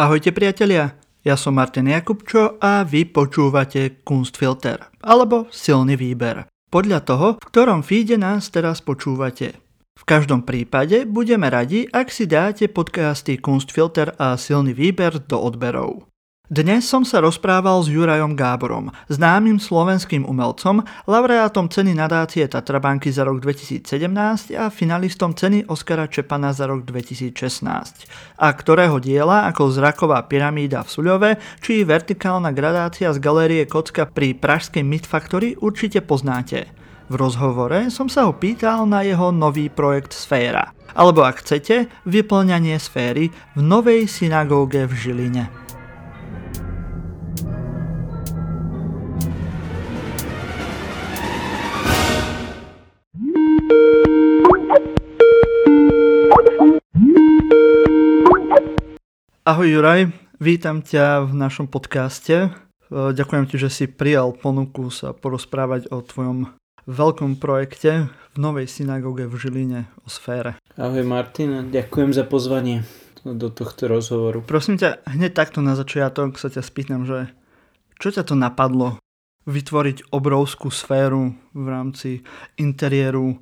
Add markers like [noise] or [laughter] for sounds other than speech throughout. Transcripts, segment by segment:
Ahojte priatelia, ja som Martin Jakubčo a vy počúvate Kunstfilter, alebo silný výber. Podľa toho, v ktorom feede nás teraz počúvate. V každom prípade budeme radi, ak si dáte podcasty Kunstfilter a silný výber do odberov. Dnes som sa rozprával s Jurajom Gáborom, známym slovenským umelcom, laureátom ceny nadácie Tatrabanky za rok 2017 a finalistom ceny Oskara Čepana za rok 2016, a ktorého diela ako Zraková pyramída v Suľove či vertikálna gradácia z galérie Kocka pri Pražskej Myth Factory určite poznáte. V rozhovore som sa ho pýtal na jeho nový projekt Sféra, alebo ak chcete, vyplňanie sféry v novej synagóge v Žiline. Ahoj Juraj, vítam ťa v našom podcaste. E, ďakujem ti, že si prijal ponuku sa porozprávať o tvojom veľkom projekte v novej synagóge v Žiline o sfére. Ahoj Martin, ďakujem za pozvanie do tohto rozhovoru. Prosím ťa, hneď takto na začiatok sa ťa spýtam, že čo ťa to napadlo vytvoriť obrovskú sféru v rámci interiéru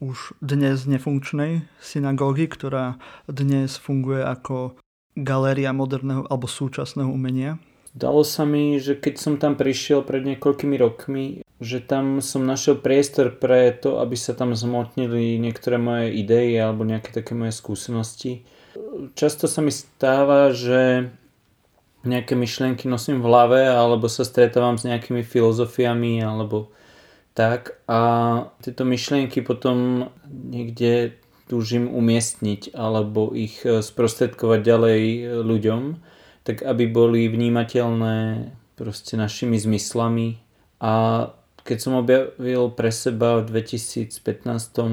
už dnes nefunkčnej synagógy, ktorá dnes funguje ako galéria moderného alebo súčasného umenia? Dalo sa mi, že keď som tam prišiel pred niekoľkými rokmi, že tam som našiel priestor pre to, aby sa tam zmotnili niektoré moje idei alebo nejaké také moje skúsenosti. Často sa mi stáva, že nejaké myšlienky nosím v hlave alebo sa stretávam s nejakými filozofiami alebo tak a tieto myšlienky potom niekde túžim umiestniť alebo ich e, sprostredkovať ďalej e, ľuďom, tak aby boli vnímateľné proste našimi zmyslami. A keď som objavil pre seba v 2015 e,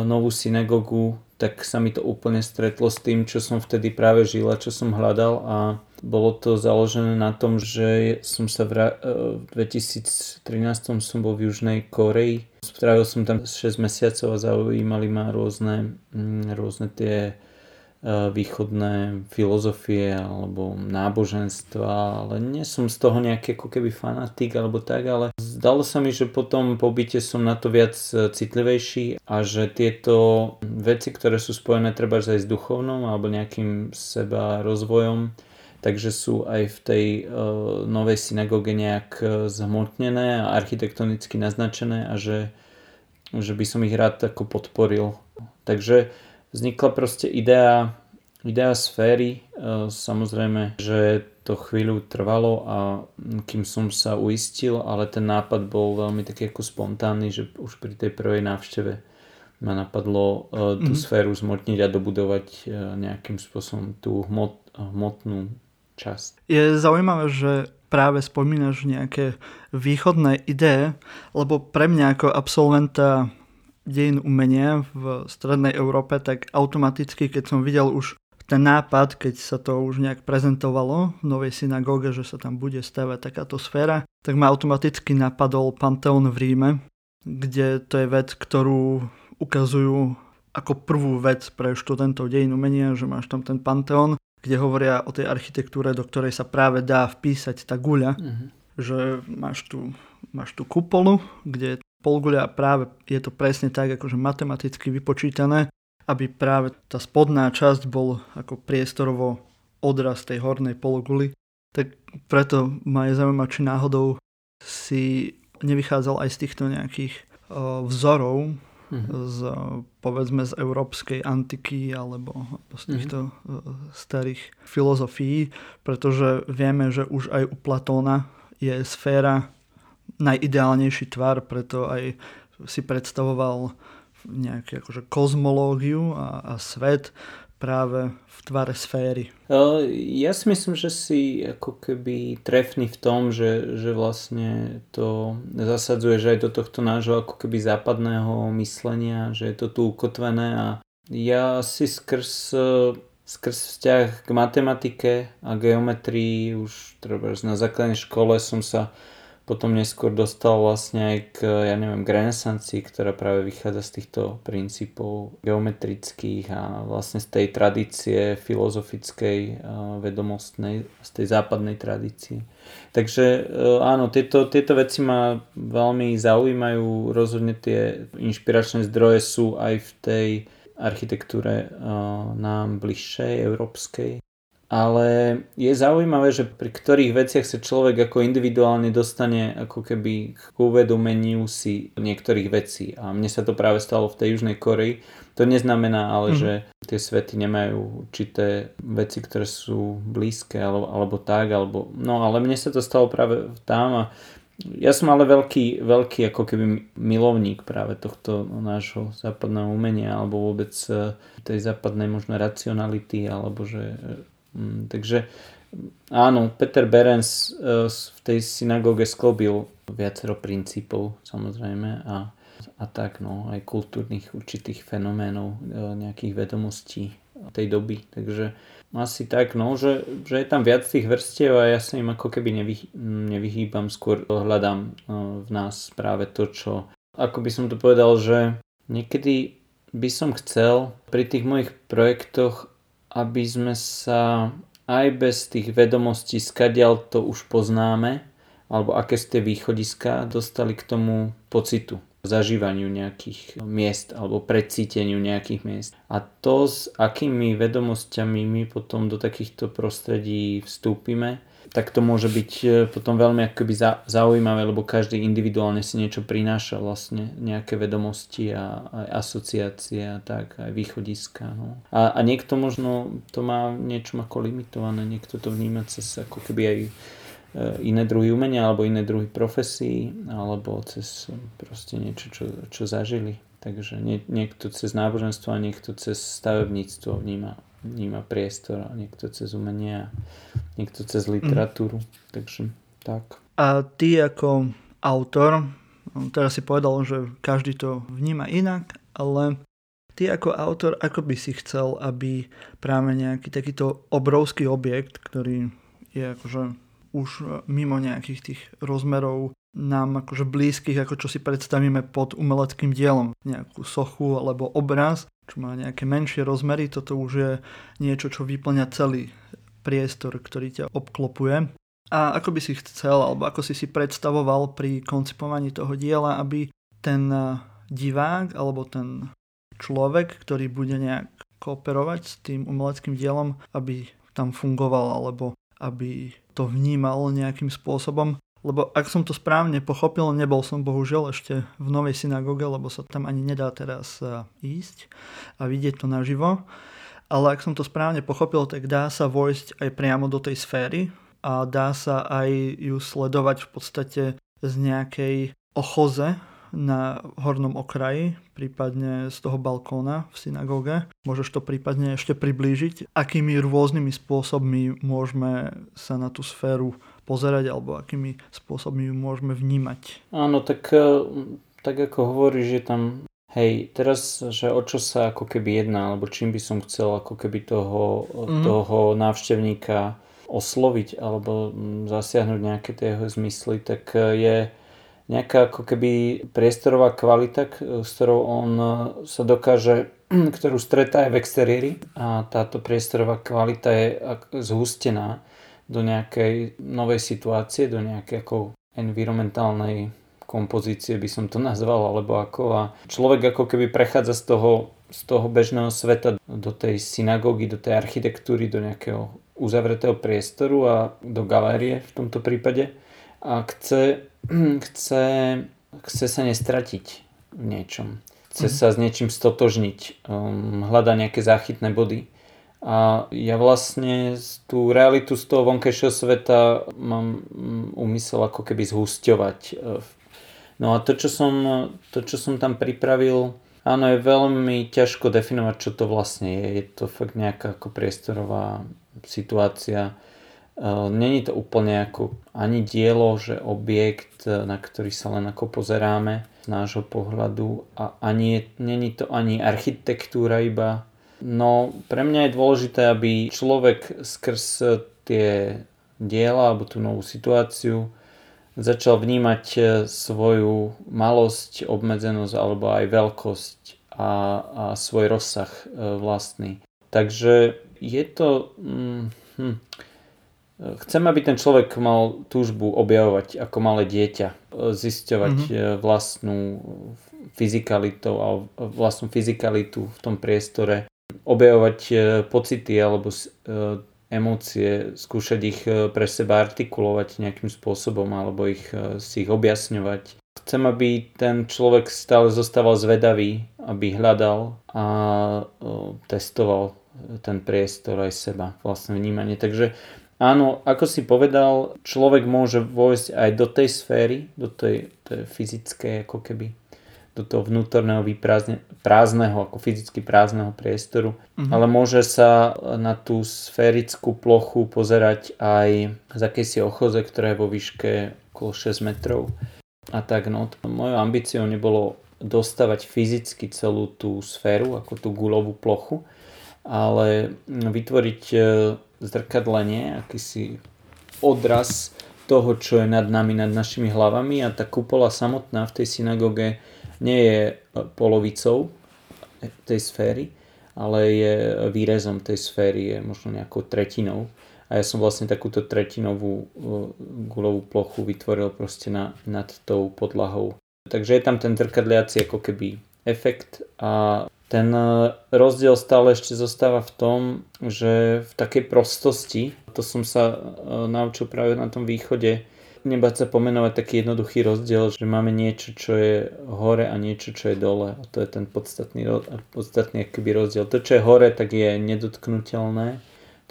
novú synagogu, tak sa mi to úplne stretlo s tým, čo som vtedy práve žil a čo som hľadal a bolo to založené na tom, že som sa v 2013 som bol v Južnej Koreji. Strávil som tam 6 mesiacov a zaujímali ma rôzne, mm, rôzne tie e, východné filozofie alebo náboženstva, ale nie som z toho nejaký ako keby fanatik alebo tak, ale zdalo sa mi, že po tom pobyte som na to viac e, citlivejší a že tieto veci, ktoré sú spojené treba aj s duchovnou alebo nejakým seba rozvojom, takže sú aj v tej uh, novej synagóge nejak uh, zhmotnené a architektonicky naznačené a že, že by som ich rád ako podporil. Takže vznikla proste idea, idea sféry, uh, samozrejme, že to chvíľu trvalo a kým som sa uistil, ale ten nápad bol veľmi taký ako spontánny, že už pri tej prvej návšteve ma napadlo uh, tú mm. sféru zmotniť a dobudovať uh, nejakým spôsobom tú hmot, hmotnú časť. Je zaujímavé, že práve spomínaš nejaké východné ideje, lebo pre mňa ako absolventa dejin umenia v strednej Európe, tak automaticky, keď som videl už ten nápad, keď sa to už nejak prezentovalo v novej synagóge, že sa tam bude stavať takáto sféra, tak ma automaticky napadol Panteón v Ríme, kde to je vec, ktorú ukazujú ako prvú vec pre študentov dejin umenia, že máš tam ten Panteón kde hovoria o tej architektúre, do ktorej sa práve dá vpísať tá guľa. Uh-huh. Že máš tu, máš tu kupolu, kde polguľa práve je to presne tak, akože matematicky vypočítané, aby práve tá spodná časť bol ako priestorovo odraz tej hornej pologuly. Tak preto ma je zaujímavé, či náhodou si nevychádzal aj z týchto nejakých uh, vzorov, mm-hmm. Z, povedzme z európskej antiky alebo z týchto mm-hmm. starých filozofií, pretože vieme, že už aj u Platóna je sféra najideálnejší tvar, preto aj si predstavoval nejakú akože kozmológiu a, a svet práve tvare sféry. Ja si myslím, že si ako keby trefný v tom, že, že vlastne to zasadzuješ aj do tohto nášho ako keby západného myslenia, že je to tu ukotvené a ja si skrz, skrz vzťah k matematike a geometrii už treba na základnej škole som sa potom neskôr dostal vlastne aj k, ja neviem, k renesancii, ktorá práve vychádza z týchto princípov geometrických a vlastne z tej tradície filozofickej, vedomostnej, z tej západnej tradície. Takže e, áno, tieto, tieto veci ma veľmi zaujímajú. Rozhodne tie inšpiračné zdroje sú aj v tej architektúre e, nám bližšej, európskej ale je zaujímavé, že pri ktorých veciach sa človek ako individuálne dostane ako keby k uvedomeniu si niektorých vecí. A mne sa to práve stalo v tej Južnej Koreji. To neznamená ale, mm. že tie svety nemajú určité veci, ktoré sú blízke alebo, alebo tak, alebo, no ale mne sa to stalo práve tam a ja som ale veľký, veľký ako keby milovník práve tohto nášho západného umenia alebo vôbec eh, tej západnej možno racionality alebo že Mm, takže áno, Peter Berens e, v tej synagóge sklbil viacero princípov samozrejme a, a tak no, aj kultúrnych určitých fenoménov, e, nejakých vedomostí tej doby. Takže asi tak, no, že, že je tam viac tých vrstiev a ja sa im ako keby nevy, nevyhýbam, skôr hľadám e, v nás práve to, čo, ako by som to povedal, že niekedy by som chcel pri tých mojich projektoch aby sme sa aj bez tých vedomostí, skadiaľ to už poznáme, alebo aké ste východiska, dostali k tomu pocitu, zažívaniu nejakých miest alebo predcíteniu nejakých miest. A to, s akými vedomosťami my potom do takýchto prostredí vstúpime, tak to môže byť e, potom veľmi akoby zaujímavé, lebo každý individuálne si niečo prináša vlastne, nejaké vedomosti a aj asociácie a tak, aj východiska. No. A, a niekto možno to má niečo ako limitované, niekto to vníma cez ako keby aj e, iné druhy umenia alebo iné druhy profesí alebo cez proste niečo, čo, čo zažili. Takže nie, niekto cez náboženstvo a niekto cez stavebníctvo vníma vníma priestor a niekto cez umenie a niekto cez literatúru. Mm. Takže tak. A ty ako autor, teraz si povedal, že každý to vníma inak, ale ty ako autor, ako by si chcel, aby práve nejaký takýto obrovský objekt, ktorý je akože už mimo nejakých tých rozmerov nám akože blízkych, ako čo si predstavíme pod umeleckým dielom. Nejakú sochu alebo obraz, čo má nejaké menšie rozmery, toto už je niečo, čo vyplňa celý priestor, ktorý ťa obklopuje. A ako by si chcel, alebo ako si si predstavoval pri koncipovaní toho diela, aby ten divák alebo ten človek, ktorý bude nejak kooperovať s tým umeleckým dielom, aby tam fungoval alebo aby to vnímal nejakým spôsobom lebo ak som to správne pochopil, nebol som bohužiaľ ešte v novej synagóge, lebo sa tam ani nedá teraz e, ísť a vidieť to naživo. Ale ak som to správne pochopil, tak dá sa vojsť aj priamo do tej sféry a dá sa aj ju sledovať v podstate z nejakej ochoze na hornom okraji, prípadne z toho balkóna v synagóge. Môžeš to prípadne ešte priblížiť, akými rôznymi spôsobmi môžeme sa na tú sféru pozerať alebo akými spôsobmi ju môžeme vnímať. Áno, tak, e, tak ako hovoríš, že tam hej, teraz, že o čo sa ako keby jedná, alebo čím by som chcel ako keby toho, mm. toho návštevníka osloviť alebo zasiahnuť nejaké tie jeho zmysly, tak e, je nejaká ako keby priestorová kvalita, s ktorou on e, sa dokáže, [clears throat] ktorú stretá aj v exteriéri a táto priestorová kvalita je zhustená do nejakej novej situácie, do nejakej ako environmentálnej kompozície by som to nazval, alebo ako a človek ako keby prechádza z toho, z toho bežného sveta do tej synagógy, do tej architektúry, do nejakého uzavretého priestoru a do galérie v tomto prípade a chce, [clears throat] chce, chce sa nestratiť v niečom. Chce mm. sa s niečím stotožniť, um, hľada nejaké záchytné body a ja vlastne tú realitu z toho vonkajšieho sveta mám mm, úmysel ako keby zhusťovať. No a to čo, som, to, čo som tam pripravil, áno, je veľmi ťažko definovať, čo to vlastne je. Je to fakt nejaká ako priestorová situácia. Není to úplne ako ani dielo, že objekt, na ktorý sa len ako pozeráme z nášho pohľadu a ani, není to ani architektúra iba, No pre mňa je dôležité, aby človek skrz tie diela alebo tú novú situáciu začal vnímať e, svoju malosť, obmedzenosť alebo aj veľkosť a, a svoj rozsah e, vlastný. Takže je to... Mm, hm, Chcem, aby ten človek mal túžbu objavovať ako malé dieťa, zisťovať mm-hmm. vlastnú fyzikalitu alebo vlastnú fyzikalitu v tom priestore, objavovať pocity alebo emócie, skúšať ich e, pre seba artikulovať nejakým spôsobom alebo ich, e, si ich objasňovať. Chcem, aby ten človek stále zostával zvedavý, aby hľadal a e, testoval ten priestor aj seba, vlastné vnímanie. Takže áno, ako si povedal, človek môže vojsť aj do tej sféry, do tej, tej fyzickej ako keby do toho vnútorného vyprázdne, prázdneho, ako fyzicky prázdneho priestoru, mm-hmm. ale môže sa na tú sférickú plochu pozerať aj z akejsi ochoze, ktorá je vo výške okolo 6 metrov. A tak no, mojou ambíciou nebolo dostávať fyzicky celú tú sféru, ako tú gulovú plochu, ale vytvoriť e, zrkadlenie, akýsi odraz toho, čo je nad nami, nad našimi hlavami a tá kupola samotná v tej synagóge nie je polovicou tej sféry, ale je výrezom tej sféry, je možno nejakou tretinou. A ja som vlastne takúto tretinovú gulovú plochu vytvoril proste na, nad tou podlahou. Takže je tam ten zrkadliaci ako keby efekt a ten rozdiel stále ešte zostáva v tom, že v takej prostosti, to som sa naučil práve na tom východe, nebať sa pomenovať taký jednoduchý rozdiel, že máme niečo, čo je hore a niečo, čo je dole. A to je ten podstatný, podstatný akýby rozdiel. To, čo je hore, tak je nedotknutelné.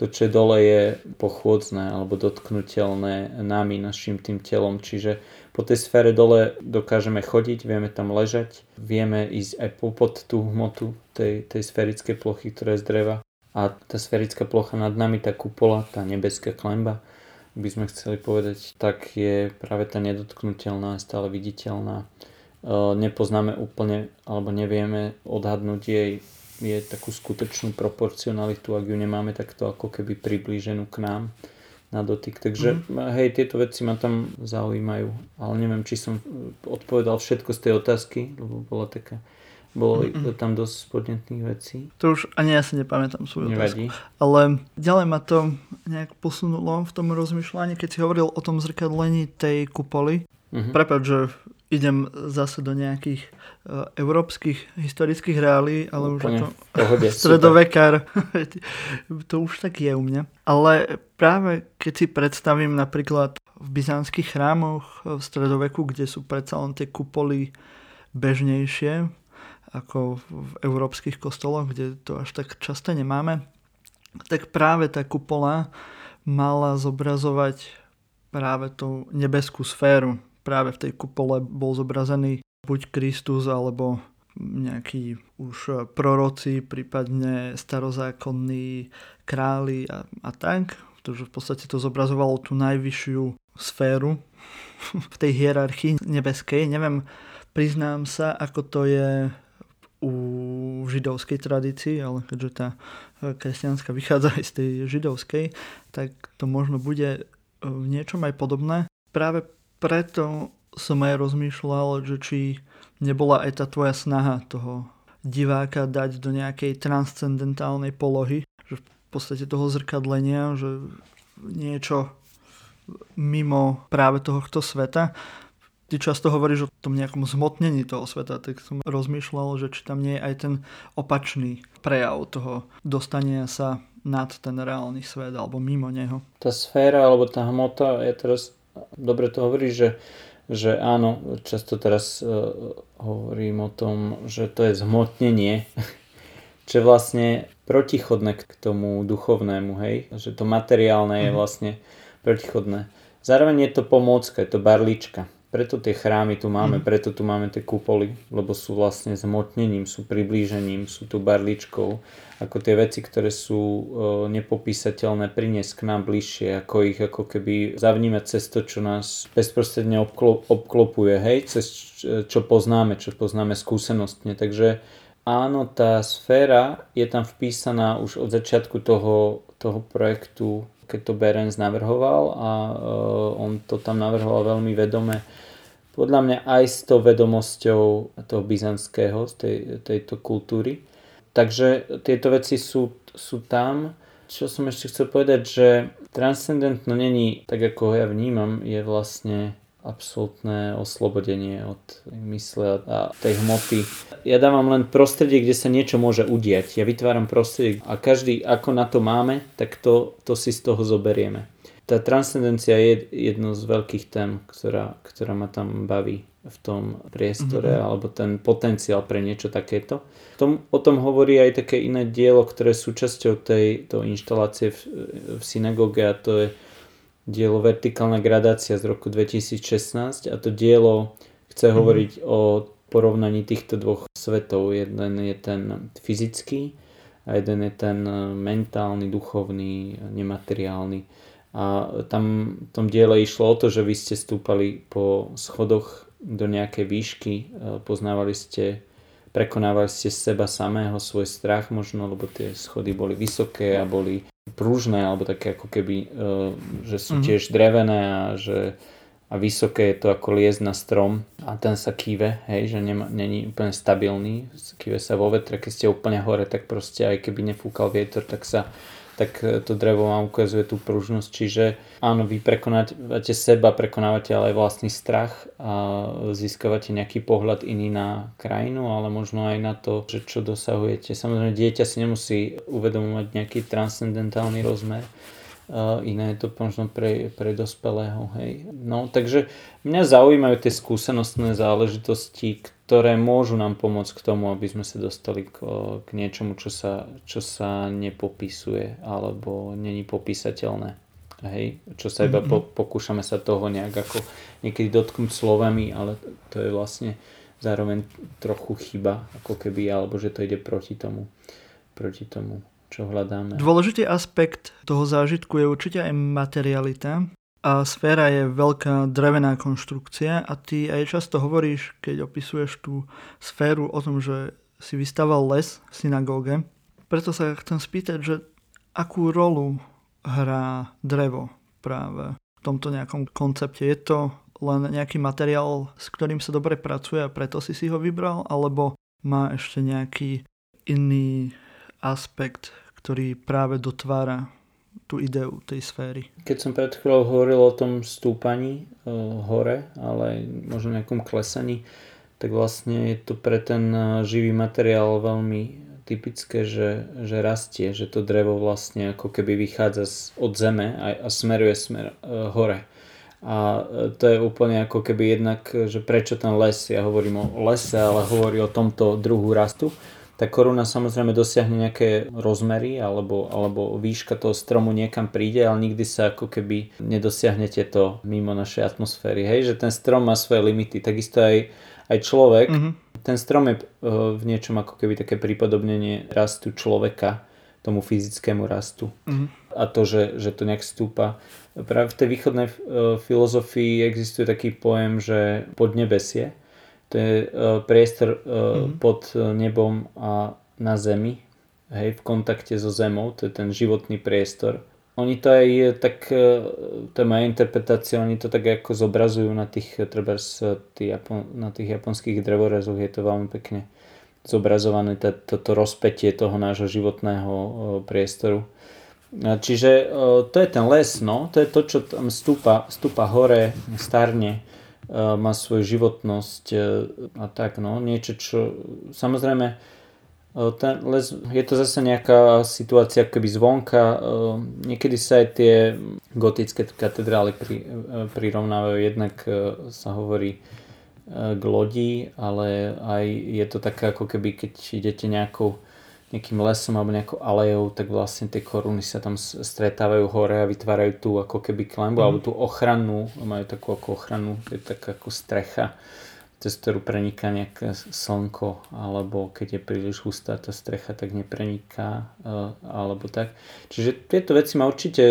To, čo je dole, je pochôdzne alebo dotknutelné nami, našim tým telom. Čiže po tej sfére dole dokážeme chodiť, vieme tam ležať, vieme ísť aj pod tú hmotu tej, tej sférickej plochy, ktorá je z dreva. A tá sférická plocha nad nami, tá kupola, tá nebeská klemba, by sme chceli povedať, tak je práve tá nedotknutelná, stále viditeľná. E, nepoznáme úplne, alebo nevieme odhadnúť jej, jej takú skutočnú proporcionalitu, ak ju nemáme takto ako keby priblíženú k nám na dotyk. Takže mm. hej, tieto veci ma tam zaujímajú, ale neviem, či som odpovedal všetko z tej otázky, lebo bola taká bolo mm-hmm. tam dosť podnetných vecí. To už ani ja si nepamätám svoju Nevadí. otázku. Ale ďalej ma to nejak posunulo v tom rozmýšľaní, keď si hovoril o tom zrkadlení tej kupoly. Mm-hmm. Prepač, že idem zase do nejakých uh, európskych historických reálí, ale Úplne už pohode, [laughs] stredovekár, [laughs] to už tak je u mňa. Ale práve keď si predstavím napríklad v byzantských chrámoch v stredoveku, kde sú predsa len tie kupoly bežnejšie, ako v európskych kostoloch, kde to až tak často nemáme, tak práve tá kupola mala zobrazovať práve tú nebeskú sféru. Práve v tej kupole bol zobrazený buď Kristus alebo nejakí už proroci, prípadne starozákonní králi a, a tak. Pretože v podstate to zobrazovalo tú najvyššiu sféru [laughs] v tej hierarchii nebeskej. Neviem, priznám sa, ako to je u židovskej tradícii, ale keďže tá e, kresťanská vychádza aj z tej židovskej, tak to možno bude e, v niečom aj podobné. Práve preto som aj rozmýšľal, že či nebola aj tá tvoja snaha toho diváka dať do nejakej transcendentálnej polohy, že v podstate toho zrkadlenia, že niečo mimo práve tohoto sveta, ty často hovoríš o tom nejakom zmotnení toho sveta, tak som rozmýšľal, že či tam nie je aj ten opačný prejav toho dostania sa nad ten reálny svet alebo mimo neho. Tá sféra alebo tá hmota, je teraz dobre to hovoríš, že, že áno, často teraz uh, hovorím o tom, že to je zhmotnenie, [laughs] čo je vlastne protichodné k tomu duchovnému, hej, že to materiálne je mhm. vlastne protichodné. Zároveň je to pomôcka, je to barlička. Preto tie chrámy tu máme, mm. preto tu máme tie kupoly, lebo sú vlastne zmotnením, sú priblížením, sú tu barličkou, ako tie veci, ktoré sú e, nepopísateľné, priniesť k nám bližšie, ako ich ako keby zavnímať cez to, čo nás bezprostredne obklop, obklopuje, hej, cez čo poznáme, čo poznáme skúsenostne. Takže áno, tá sféra je tam vpísaná už od začiatku toho, toho projektu keď to Berens navrhoval a on to tam navrhoval veľmi vedome podľa mňa aj s tou vedomosťou toho byzantského, z tej, tejto kultúry. Takže tieto veci sú, sú tam. Čo som ešte chcel povedať, že transcendentno není, tak ako ho ja vnímam, je vlastne absolútne oslobodenie od mysle a tej hmoty. Ja dávam len prostredie, kde sa niečo môže udiať. Ja vytváram prostredie a každý, ako na to máme, tak to, to si z toho zoberieme tá transcendencia je jedno z veľkých tém, ktorá, ktorá ma tam baví v tom priestore, mm-hmm. alebo ten potenciál pre niečo takéto. Tom, o tom hovorí aj také iné dielo, ktoré sú súčasťou tejto inštalácie v, v synagóge a to je dielo Vertikálna gradácia z roku 2016 a to dielo chce mm-hmm. hovoriť o porovnaní týchto dvoch svetov. Jeden je ten fyzický a jeden je ten mentálny, duchovný, nemateriálny a tam v tom diele išlo o to, že vy ste stúpali po schodoch do nejakej výšky, e, poznávali ste, prekonávali ste seba samého, svoj strach možno, lebo tie schody boli vysoké a boli prúžne, alebo také ako keby, e, že sú mm-hmm. tiež drevené a že a vysoké je to ako liest na strom a ten sa kýve, hej, že nema, není úplne stabilný, kýve sa vo vetre, keď ste úplne hore, tak proste aj keby nefúkal vietor, tak sa tak e, to drevo vám ukazuje tú pružnosť. Čiže áno, vy prekonávate seba, prekonávate ale aj vlastný strach a získavate nejaký pohľad iný na krajinu, ale možno aj na to, že čo dosahujete. Samozrejme, dieťa si nemusí uvedomovať nejaký transcendentálny rozmer, iné je to možno pre, pre dospelého. Hej. No, takže mňa zaujímajú tie skúsenostné záležitosti, ktoré môžu nám pomôcť k tomu, aby sme sa dostali k, k niečomu, čo sa, čo sa nepopisuje alebo není popísateľné. Hej, čo sa iba po, mhm. pokúšame sa toho nejak ako niekedy dotknúť slovami, ale to je vlastne zároveň trochu chyba, ako keby, alebo že to ide proti tomu. Proti tomu čo hľadáme. Dôležitý aspekt toho zážitku je určite aj materialita. A sféra je veľká drevená konštrukcia a ty aj často hovoríš, keď opisuješ tú sféru o tom, že si vystaval les v synagóge. Preto sa chcem spýtať, že akú rolu hrá drevo práve v tomto nejakom koncepte. Je to len nejaký materiál, s ktorým sa dobre pracuje a preto si si ho vybral, alebo má ešte nejaký iný aspekt, ktorý práve dotvára tú ideu tej sféry. Keď som pred chvíľou hovoril o tom stúpaní e, hore, ale možno nejakom klesaní, tak vlastne je to pre ten e, živý materiál veľmi typické, že, že rastie, že to drevo vlastne ako keby vychádza z, od zeme a, a smeruje smer e, hore. A e, to je úplne ako keby jednak, že prečo ten les, ja hovorím o lese, ale hovorí o tomto druhu rastu, tá koruna samozrejme dosiahne nejaké rozmery alebo, alebo výška toho stromu niekam príde, ale nikdy sa ako keby nedosiahnete to mimo našej atmosféry. Hej, že ten strom má svoje limity. Takisto aj, aj človek. Mm-hmm. Ten strom je eh, v niečom ako keby také pripodobnenie rastu človeka tomu fyzickému rastu. Mm-hmm. A to, že, že to nejak stúpa. Práve v tej východnej eh, filozofii existuje taký pojem, že podnebesie to je uh, priestor mm-hmm. pod nebom a na zemi, hej, v kontakte so zemou, to je ten životný priestor. Oni to aj tak, to je moja interpretácia, oni to tak ako zobrazujú na tých, trebárs, tý Japon, na tých japonských drevorezoch, je to veľmi pekne zobrazované toto rozpetie toho nášho životného priestoru. Čiže to je ten les, no, to je to, čo tam stúpa, stúpa hore, starne, E, má svoju životnosť e, a tak, no, niečo, čo samozrejme e, ten les, je to zase nejaká situácia keby zvonka, niekedy sa aj tie gotické katedrály pri, prirovnávajú, jednak sa hovorí k lodi, ale aj je to také ako keby keď idete nejakou nejakým lesom alebo nejakou alejou, tak vlastne tie koruny sa tam stretávajú hore a vytvárajú tú ako keby klembu mm. alebo tú ochrannú, majú takú ako ochranu, je taká ako strecha, cez ktorú preniká nejaké slnko, alebo keď je príliš hustá tá strecha, tak nepreniká, eh, alebo tak. Čiže tieto veci ma určite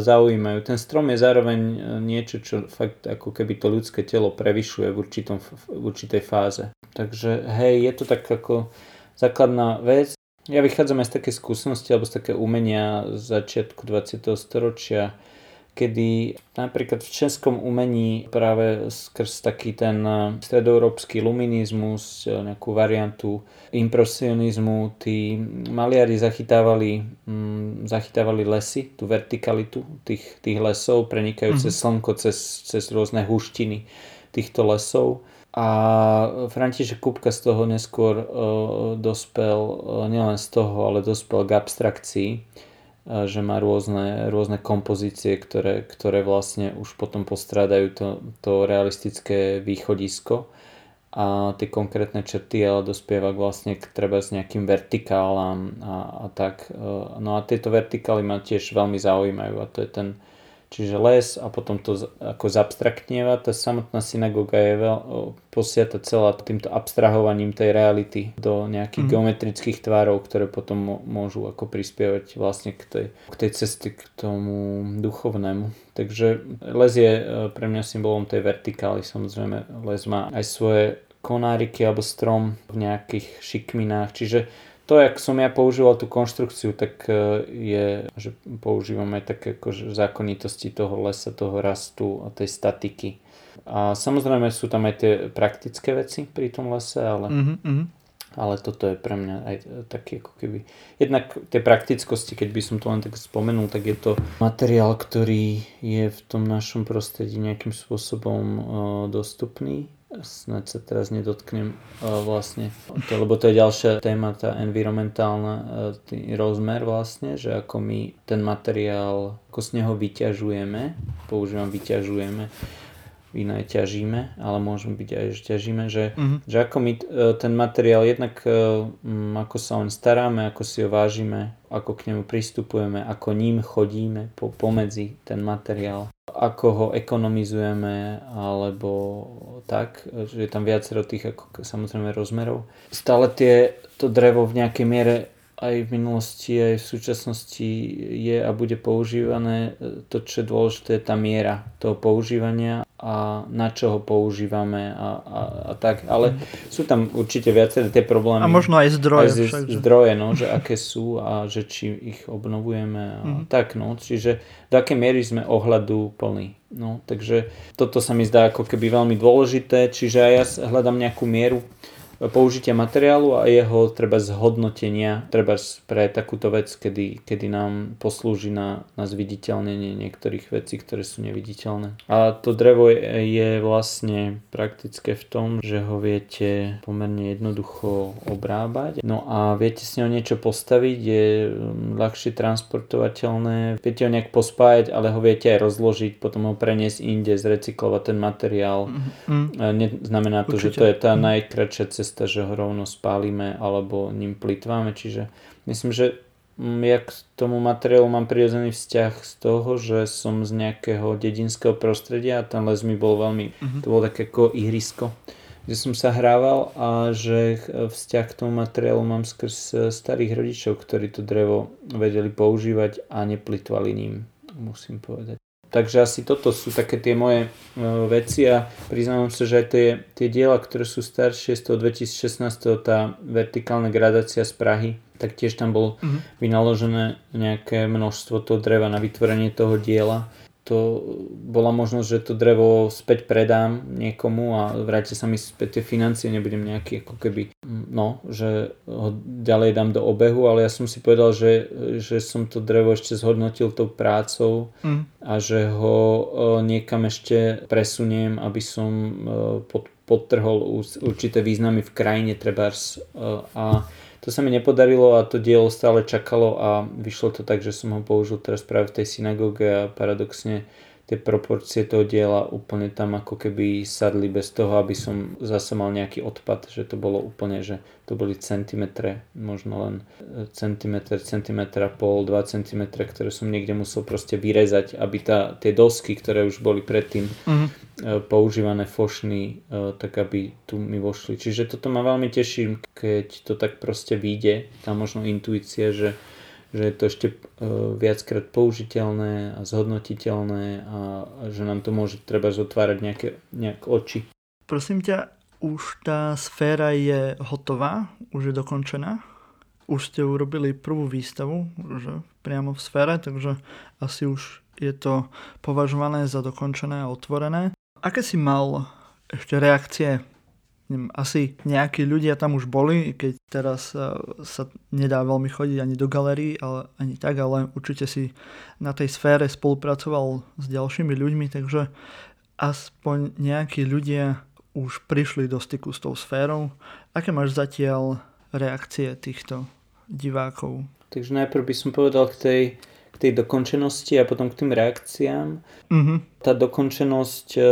zaujímajú. Ten strom je zároveň eh, niečo, čo fakt ako keby to ľudské telo prevyšuje v, určitom, v určitej fáze. Takže hej, je to tak ako základná vec ja vychádzam aj z také skúsenosti alebo z také umenia z začiatku 20. storočia, kedy napríklad v českom umení práve skrz taký ten eh, stredoeurópsky luminizmus, eh, nejakú variantu impresionizmu, tí maliari zachytávali, mm, zachytávali lesy, tú vertikalitu tých, tých lesov, prenikajúce mm-hmm. slnko cez, cez rôzne huštiny týchto lesov. A František Kupka z toho neskôr uh, dospel, uh, nielen z toho, ale dospel k abstrakcii že má rôzne, rôzne kompozície, ktoré, ktoré vlastne už potom postrádajú to, to realistické východisko a tie konkrétne črty, ale dospieva vlastne k treba s nejakým vertikálám a, a tak. No a tieto vertikály ma tiež veľmi zaujímajú a to je ten, Čiže les a potom to ako zabstraktnieva. Tá samotná synagóga je veľ, posiata celá týmto abstrahovaním tej reality do nejakých mm. geometrických tvárov, ktoré potom môžu ako prispievať vlastne k tej, k tej ceste k tomu duchovnému. Takže les je e, pre mňa symbolom tej vertikály. Samozrejme, les má aj svoje konáriky alebo strom v nejakých šikminách. Čiže to, jak som ja používal tú konštrukciu, tak e, je, že používam aj také akože zákonitosti toho lesa, toho rastu a tej statiky. A samozrejme sú tam aj tie praktické veci pri tom lese, ale, mm-hmm. ale toto je pre mňa aj taký ako keby... Jednak tie praktickosti, keď by som to len tak spomenul, tak je to materiál, ktorý je v tom našom prostredí nejakým spôsobom uh, dostupný snad sa teraz nedotknem uh, vlastne, lebo to je ďalšia téma, tá environmentálna tý rozmer vlastne, že ako my ten materiál, ako z neho vyťažujeme, používam vyťažujeme, iné ťažíme, ale môžeme byť aj, že ťažíme, že, uh-huh. že ako my uh, ten materiál jednak um, ako sa on staráme, ako si ho vážime, ako k nemu pristupujeme, ako ním chodíme po, pomedzi ten materiál ako ho ekonomizujeme, alebo tak, že je tam viacero tých ako, samozrejme rozmerov. Stále tie, to drevo v nejakej miere aj v minulosti, aj v súčasnosti je a bude používané. To, čo je dôležité, je tá miera toho používania a na čo ho používame a, a, a tak. Ale sú tam určite viaceré tie problémy. A možno aj zdroje. Aj z, však, zdroje, no, že aké sú a že či ich obnovujeme a mm. tak, no. Čiže do akej miery sme ohľadu plní. No, takže toto sa mi zdá ako keby veľmi dôležité, čiže aj ja hľadám nejakú mieru použitia materiálu a jeho treba zhodnotenia, treba pre takúto vec, kedy, kedy nám poslúži na, na zviditeľnenie niektorých vecí, ktoré sú neviditeľné. A to drevo je, je vlastne praktické v tom, že ho viete pomerne jednoducho obrábať. No a viete s ňou niečo postaviť, je mm, ľahšie transportovateľné, viete ho nejak pospájať, ale ho viete aj rozložiť, potom ho preniesť inde, zrecyklovať ten materiál. Mm-hmm. Znamená to, Určite. že to je tá mm. najkračšia cesta cesta, že ho rovno spálime alebo ním plitváme. Čiže myslím, že mm, ja k tomu materiálu mám prirodzený vzťah z toho, že som z nejakého dedinského prostredia a ten les mi bol veľmi, uh-huh. to bolo také ako ihrisko, kde som sa hrával a že vzťah k tomu materiálu mám skrz starých rodičov, ktorí to drevo vedeli používať a neplitvali ním, musím povedať. Takže asi toto sú také tie moje uh, veci a priznávam sa, že aj tie, tie diela, ktoré sú staršie z toho 2016, tá vertikálna gradácia z Prahy, tak tiež tam bolo uh-huh. vynaložené nejaké množstvo toho dreva na vytvorenie toho diela to bola možnosť, že to drevo späť predám niekomu a vráte sa mi späť tie financie, nebudem nejaký ako keby, no, že ho ďalej dám do obehu, ale ja som si povedal, že, že som to drevo ešte zhodnotil tou prácou mm. a že ho e, niekam ešte presuniem, aby som e, pod, podtrhol určité významy v krajine trebárs e, a to sa mi nepodarilo a to dielo stále čakalo a vyšlo to tak, že som ho použil teraz práve v tej synagóge a paradoxne tie proporcie toho diela úplne tam ako keby sadli bez toho, aby som zase mal nejaký odpad, že to bolo úplne, že to boli centimetre, možno len e, centimetr, centimetr a pol, 2 cm, ktoré som niekde musel proste vyrezať, aby tá, tie dosky, ktoré už boli predtým mm-hmm. používané fošny, e, tak aby tu mi vošli. Čiže toto ma veľmi teší, keď to tak proste vyjde, tá možno intuícia, že že je to ešte e, viackrát použiteľné a zhodnotiteľné a že nám to môže treba zotvárať nejaké, nejak oči. Prosím ťa, už tá sféra je hotová? Už je dokončená? už ste urobili prvú výstavu, že priamo v sfére, takže asi už je to považované za dokončené a otvorené. Aké si mal ešte reakcie? Neviem, asi nejakí ľudia tam už boli, keď teraz e, sa nedá veľmi chodiť ani do galerí, ale ani tak, ale určite si na tej sfére spolupracoval s ďalšími ľuďmi, takže aspoň nejakí ľudia už prišli do styku s tou sférou. Aké máš zatiaľ reakcie týchto divákov? Takže najprv by som povedal k tej k tej dokončenosti a potom k tým reakciám. Mm-hmm. Tá dokončenosť, e,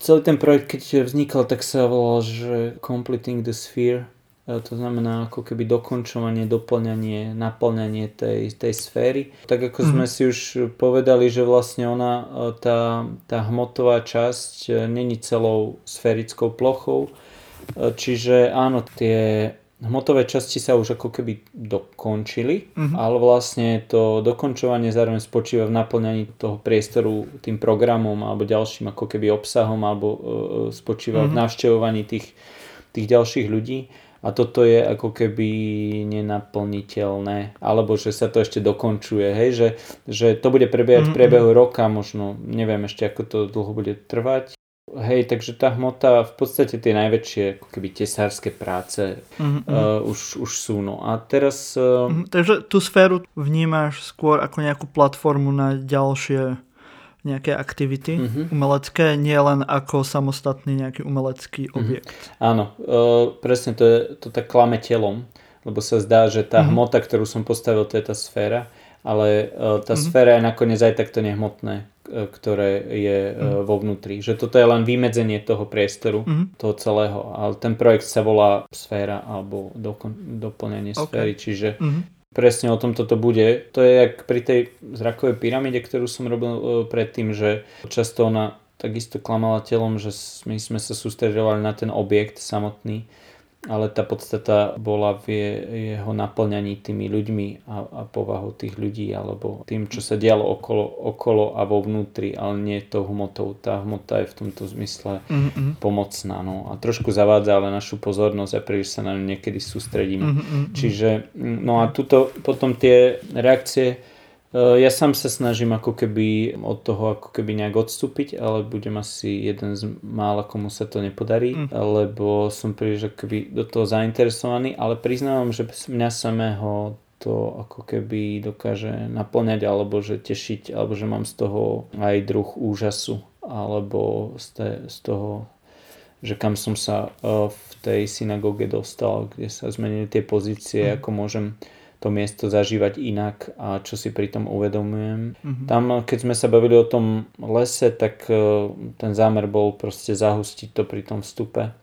celý ten projekt, keď vznikal, tak sa volal, že Completing the Sphere. E, to znamená ako keby dokončovanie, doplňanie, naplňanie tej, tej sféry. Tak ako mm-hmm. sme si už povedali, že vlastne ona, e, tá, tá hmotová časť není celou sférickou plochou, Čiže áno, tie hmotové časti sa už ako keby dokončili, uh-huh. ale vlastne to dokončovanie zároveň spočíva v naplňaní toho priestoru tým programom alebo ďalším ako keby obsahom alebo uh, spočíva uh-huh. v mhm. navštevovaní tých, tých ďalších ľudí a toto je ako keby nenaplniteľné, alebo že sa to ešte dokončuje, hej, že, že to bude prebiehať v priebehu roka, možno neviem ešte ako to dlho bude trvať, Hej, takže tá hmota, v podstate tie najväčšie ako keby tesárske práce mm-hmm. uh, už, už sú. No a teraz... Uh... Mm-hmm, takže tú sféru vnímaš skôr ako nejakú platformu na ďalšie nejaké aktivity mm-hmm. umelecké, nie len ako samostatný nejaký umelecký mhm. objekt. Mm-hmm. Áno, uh, presne to, je, to tak klame telom, lebo sa zdá, že tá mm-hmm. hmota, ktorú som postavil, to je tá sféra, ale uh, tá mm-hmm. sféra je nakoniec aj takto nehmotné ktoré je mm. vo vnútri. Že toto je len vymedzenie toho priestoru, mm. toho celého. Ale ten projekt sa volá sféra alebo dokon, doplnenie okay. sféry, čiže mm. presne o tom toto bude. To je jak pri tej zrakovej pyramíde, ktorú som robil e, predtým, že často ona takisto klamala telom, že my sme sa sústredovali na ten objekt samotný ale tá podstata bola v jeho naplňaní tými ľuďmi a, a povahou tých ľudí alebo tým, čo sa dialo okolo, okolo a vo vnútri, ale nie tou hmotou. Tá hmota je v tomto zmysle mm-hmm. pomocná no, a trošku zavádza ale našu pozornosť a príliš sa na ňu niekedy sústredíme. Mm-hmm. Čiže, no a tuto potom tie reakcie ja sám sa snažím ako keby od toho ako keby nejak odstúpiť, ale budem asi jeden z mála, komu sa to nepodarí, mm. lebo som príliš ako keby do toho zainteresovaný, ale priznávam, že mňa samého to ako keby dokáže naplňať alebo že tešiť, alebo že mám z toho aj druh úžasu alebo z, te, z toho že kam som sa eh, v tej synagóge dostal, kde sa zmenili tie pozície, mm. ako môžem to miesto zažívať inak a čo si pri tom uvedomujem. Mm-hmm. Tam, keď sme sa bavili o tom lese, tak e, ten zámer bol proste zahustiť to pri tom vstupe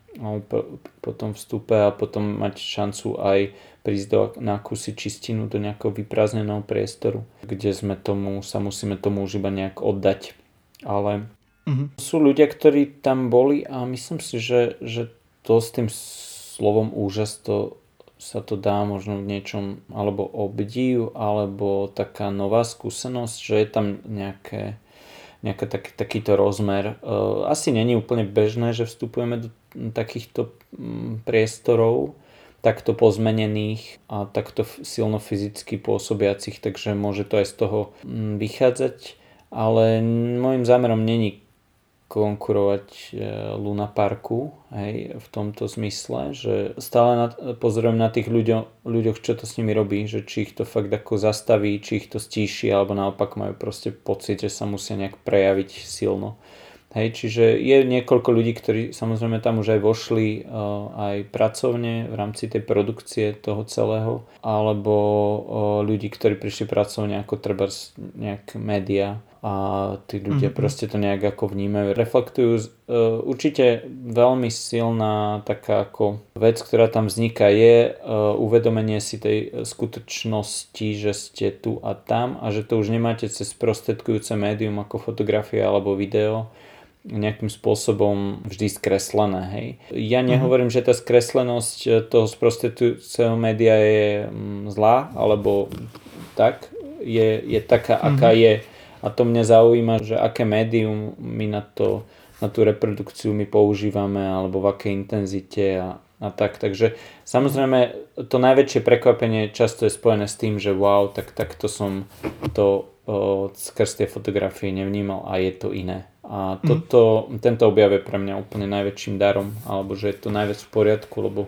po tom vstupe a potom mať šancu aj prísť do, na kusy čistinu do nejakého vyprázdneného priestoru, kde sme tomu, sa musíme tomu už iba nejak oddať. Ale mm-hmm. sú ľudia, ktorí tam boli a myslím si, že, že to s tým slovom úžas to sa to dá možno v niečom alebo obdiv, alebo taká nová skúsenosť, že je tam nejaké, nejaký tak, takýto rozmer. E, asi není úplne bežné, že vstupujeme do takýchto mm, priestorov, takto pozmenených a takto silno fyzicky pôsobiacich, takže môže to aj z toho mm, vychádzať. Ale môjim zámerom není konkurovať e, Luna Parku hej, v tomto zmysle, že stále na, pozorujem na tých ľuďo, ľuďoch, čo to s nimi robí, že či ich to fakt ako zastaví, či ich to stíši, alebo naopak majú proste pocit, že sa musia nejak prejaviť silno. Hej, čiže je niekoľko ľudí, ktorí samozrejme tam už aj vošli uh, aj pracovne v rámci tej produkcie toho celého, alebo uh, ľudí, ktorí prišli pracovne ako treba nejak média a tí ľudia mm-hmm. proste to nejak ako vnímajú. Reflektujú uh, určite veľmi silná taká ako vec, ktorá tam vzniká je uh, uvedomenie si tej skutočnosti, že ste tu a tam a že to už nemáte cez prostredkujúce médium ako fotografia alebo video, nejakým spôsobom vždy skreslené. Hej. Ja mhm. nehovorím, mm-hmm. že tá skreslenosť toho sprostredujúceho média je mm, zlá, alebo tak, je, je taká, mm-hmm. aká je a to mňa zaujíma, že aké médium my na, to, na tú reprodukciu my používame alebo v akej intenzite a, a tak. Takže samozrejme to najväčšie prekvapenie často je spojené s tým, že wow, tak takto som to o, skrz tie fotografie nevnímal a je to iné. A mhm. toto, mm. tento objav je pre mňa úplne najväčším darom, alebo že je to najviac v poriadku, lebo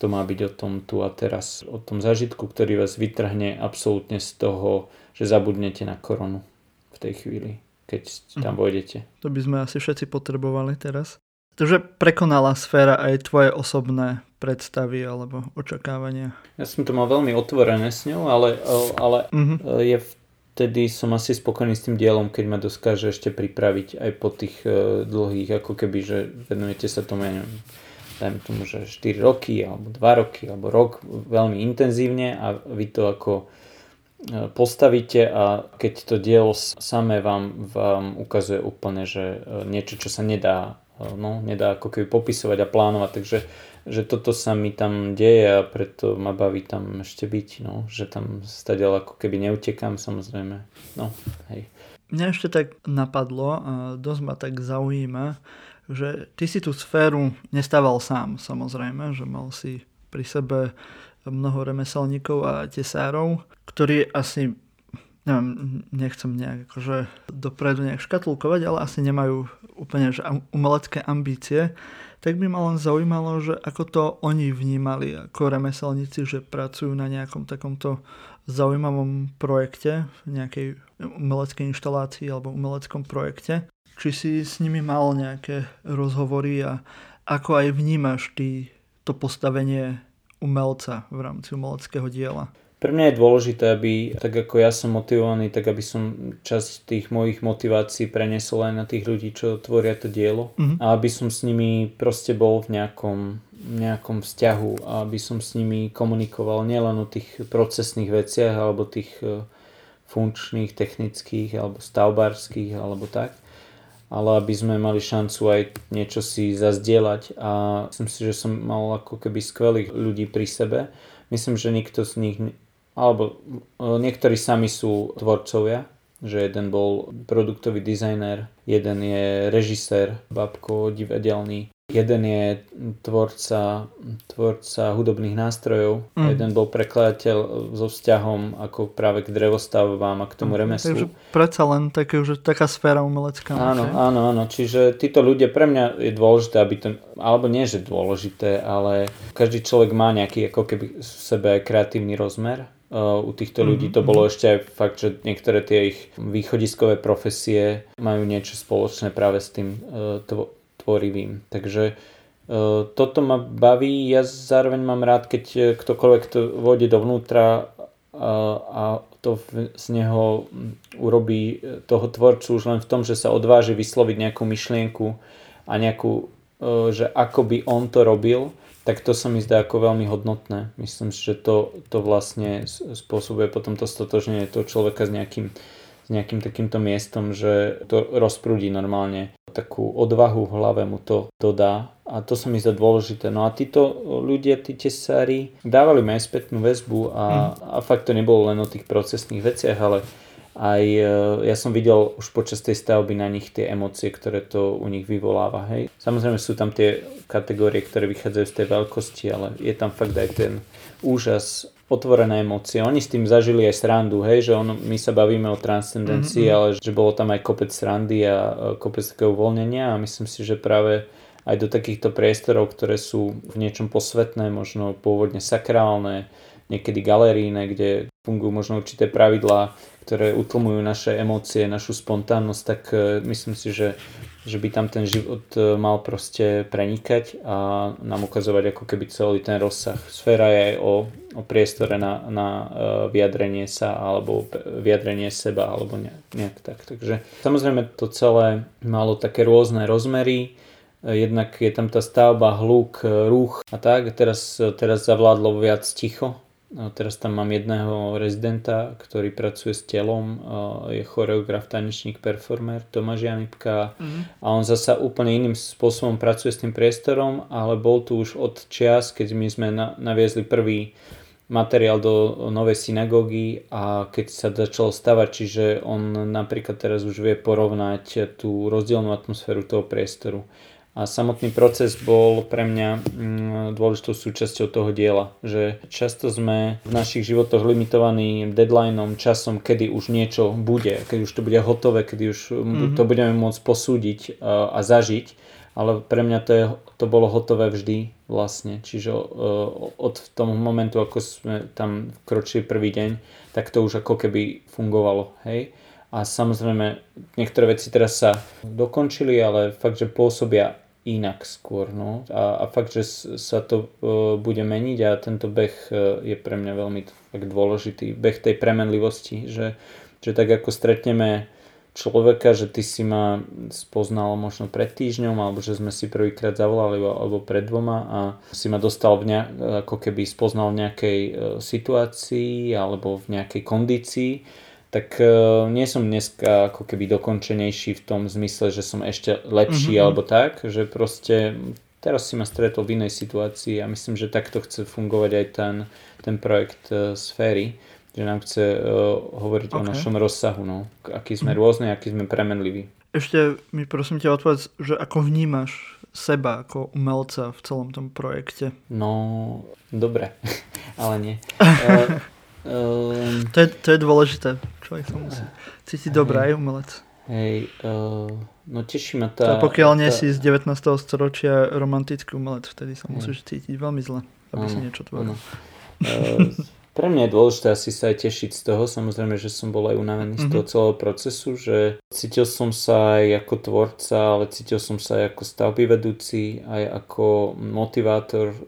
to má byť o tom tu a teraz, o tom zažitku, ktorý vás vytrhne absolútne z toho, že zabudnete na koronu tej chvíli, keď tam mm. vojdete. To by sme asi všetci potrebovali teraz. Takže prekonala sféra aj tvoje osobné predstavy alebo očakávania. Ja som to mal veľmi otvorené s ňou, ale, ale mm-hmm. je vtedy som asi spokojný s tým dielom, keď ma doskáže ešte pripraviť aj po tých uh, dlhých, ako keby, že venujete sa tomu, ja neviem, dajme tomu, že 4 roky, alebo 2 roky, alebo rok veľmi intenzívne a vy to ako e, postavíte a keď to dielo samé vám, vám ukazuje úplne, že e, niečo, čo sa nedá no, nedá ako keby popisovať a plánovať, takže že toto sa mi tam deje a preto ma baví tam ešte byť, no, že tam stadiaľ ako keby neutekám samozrejme, no, hej. Mňa ešte tak napadlo a dosť ma tak zaujíma, že ty si tú sféru nestával sám, samozrejme, že mal si pri sebe mnoho remeselníkov a tesárov, ktorí asi neviem, nechcem nejak akože dopredu nejak škatulkovať, ale asi nemajú úplne že umelecké ambície, tak by ma len zaujímalo, že ako to oni vnímali ako remeselníci, že pracujú na nejakom takomto zaujímavom projekte, nejakej umeleckej inštalácii alebo umeleckom projekte. Či si s nimi mal nejaké rozhovory a ako aj vnímaš ty to postavenie umelca v rámci umeleckého diela? Pre mňa je dôležité, aby tak ako ja som motivovaný, tak aby som časť tých mojich motivácií prenesol aj na tých ľudí, čo tvoria to dielo mm-hmm. a aby som s nimi proste bol v nejakom, nejakom vzťahu a aby som s nimi komunikoval nielen o tých procesných veciach alebo tých e, funkčných, technických alebo stavbárských alebo tak, ale aby sme mali šancu aj niečo si zazdieľať a myslím si, že som mal ako keby skvelých ľudí pri sebe. Myslím, že nikto z nich alebo e, niektorí sami sú tvorcovia, že jeden bol produktový dizajner, jeden je režisér, babko divadelný, jeden je tvorca, tvorca hudobných nástrojov, mm. jeden bol prekladateľ so vzťahom ako práve k drevostavbám a k tomu mm, remeslu. Takže predsa len také, že taká sféra umelecká. Áno, okay? áno, áno. Čiže títo ľudia, pre mňa je dôležité, aby to, alebo nie, že dôležité, ale každý človek má nejaký ako keby v sebe kreatívny rozmer u týchto ľudí. Mm-hmm. To bolo mhm. ešte aj fakt, že niektoré tie ich východiskové profesie majú niečo spoločné práve s tým e, tvorivým. Takže e, toto ma baví. Ja zároveň mám rád, keď e, ktokoľvek to vôjde dovnútra a to z neho urobí toho tvorcu už len v tom, že sa odváži vysloviť nejakú myšlienku a nejakú, že ako by on to robil tak to sa mi zdá ako veľmi hodnotné. Myslím si, že to, to vlastne spôsobuje potom to stotožnenie toho človeka s nejakým, s nejakým takýmto miestom, že to rozprúdi normálne. Takú odvahu v hlave mu to dodá a to sa mi zdá dôležité. No a títo ľudia, tí tesári, dávali mi aj spätnú väzbu a, mm. a fakt to nebolo len o tých procesných veciach, ale aj e, ja som videl už počas tej stavby na nich tie emócie, ktoré to u nich vyvoláva. Hej. Samozrejme sú tam tie kategórie, ktoré vychádzajú z tej veľkosti, ale je tam fakt aj ten úžas, otvorené emócie. Oni s tým zažili aj srandu, hej, že on, my sa bavíme o transcendencii, mm-hmm. ale že bolo tam aj kopec srandy a kopec takého uvoľnenia a myslím si, že práve aj do takýchto priestorov, ktoré sú v niečom posvetné, možno pôvodne sakrálne, niekedy galeríne, kde fungujú možno určité pravidlá, ktoré utlmujú naše emócie, našu spontánnosť, tak e, myslím si, že, že by tam ten život e, mal proste prenikať a nám ukazovať ako keby celý ten rozsah. Sféra je aj o, o priestore na, na e, vyjadrenie sa alebo vyjadrenie seba alebo nejak tak. Takže samozrejme to celé malo také rôzne rozmery, jednak je tam tá stavba, hluk, ruch a tak. Teraz, teraz zavládlo viac ticho, Teraz tam mám jedného rezidenta, ktorý pracuje s telom, je choreograf, tanečník, performer Tomáš Janipka mm. a on zasa úplne iným spôsobom pracuje s tým priestorom, ale bol tu už od čias, keď my sme naviezli prvý materiál do novej synagógy a keď sa začalo stavať, čiže on napríklad teraz už vie porovnať tú rozdielnú atmosféru toho priestoru A samotný proces bol pre mňa mm, dôležitou súčasťou toho diela, že často sme v našich životoch limitovaní deadlineom, časom, kedy už niečo bude, keď už to bude hotové, kedy už mm-hmm. to budeme môcť posúdiť a, a zažiť, ale pre mňa to, je, to bolo hotové vždy vlastne, čiže od toho momentu, ako sme tam vkročili prvý deň, tak to už ako keby fungovalo, hej. A samozrejme, niektoré veci teraz sa dokončili, ale fakt, že pôsobia inak skôr. No. A, a fakt, že sa to uh, bude meniť a tento beh uh, je pre mňa veľmi tak dôležitý. Beh tej premenlivosti, že, že tak ako stretneme človeka, že ty si ma spoznal možno pred týždňom alebo že sme si prvýkrát zavolali alebo pred dvoma a si ma dostal v nejak, ako keby spoznal v nejakej uh, situácii alebo v nejakej kondícii tak uh, nie som dneska ako keby dokončenejší v tom zmysle, že som ešte lepší mm-hmm. alebo tak, že proste teraz si ma stretol v inej situácii a myslím, že takto chce fungovať aj ten, ten projekt uh, Sféry, že nám chce uh, hovoriť okay. o našom rozsahu, no, aký sme mm. rôzne, aký sme premenliví. Ešte mi prosím ťa odpovedz, že ako vnímaš seba ako umelca v celom tom projekte? No, dobre, [laughs] ale nie. [laughs] Um, to, je, to je dôležité. Človek sa musí cítiť dobrá aj umelec. Hej, uh, no teší ma tá... To pokiaľ nie tá... si z 19. storočia romantický umelec, vtedy sa musíš cítiť veľmi zle, aby ano, si niečo tvoril. Uh, pre mňa je dôležité asi sa aj tešiť z toho, samozrejme, že som bol aj unavený mm-hmm. z toho mhm. celého procesu, že cítil som sa aj ako tvorca, ale cítil som sa aj ako stavby vedúci, aj ako motivátor e,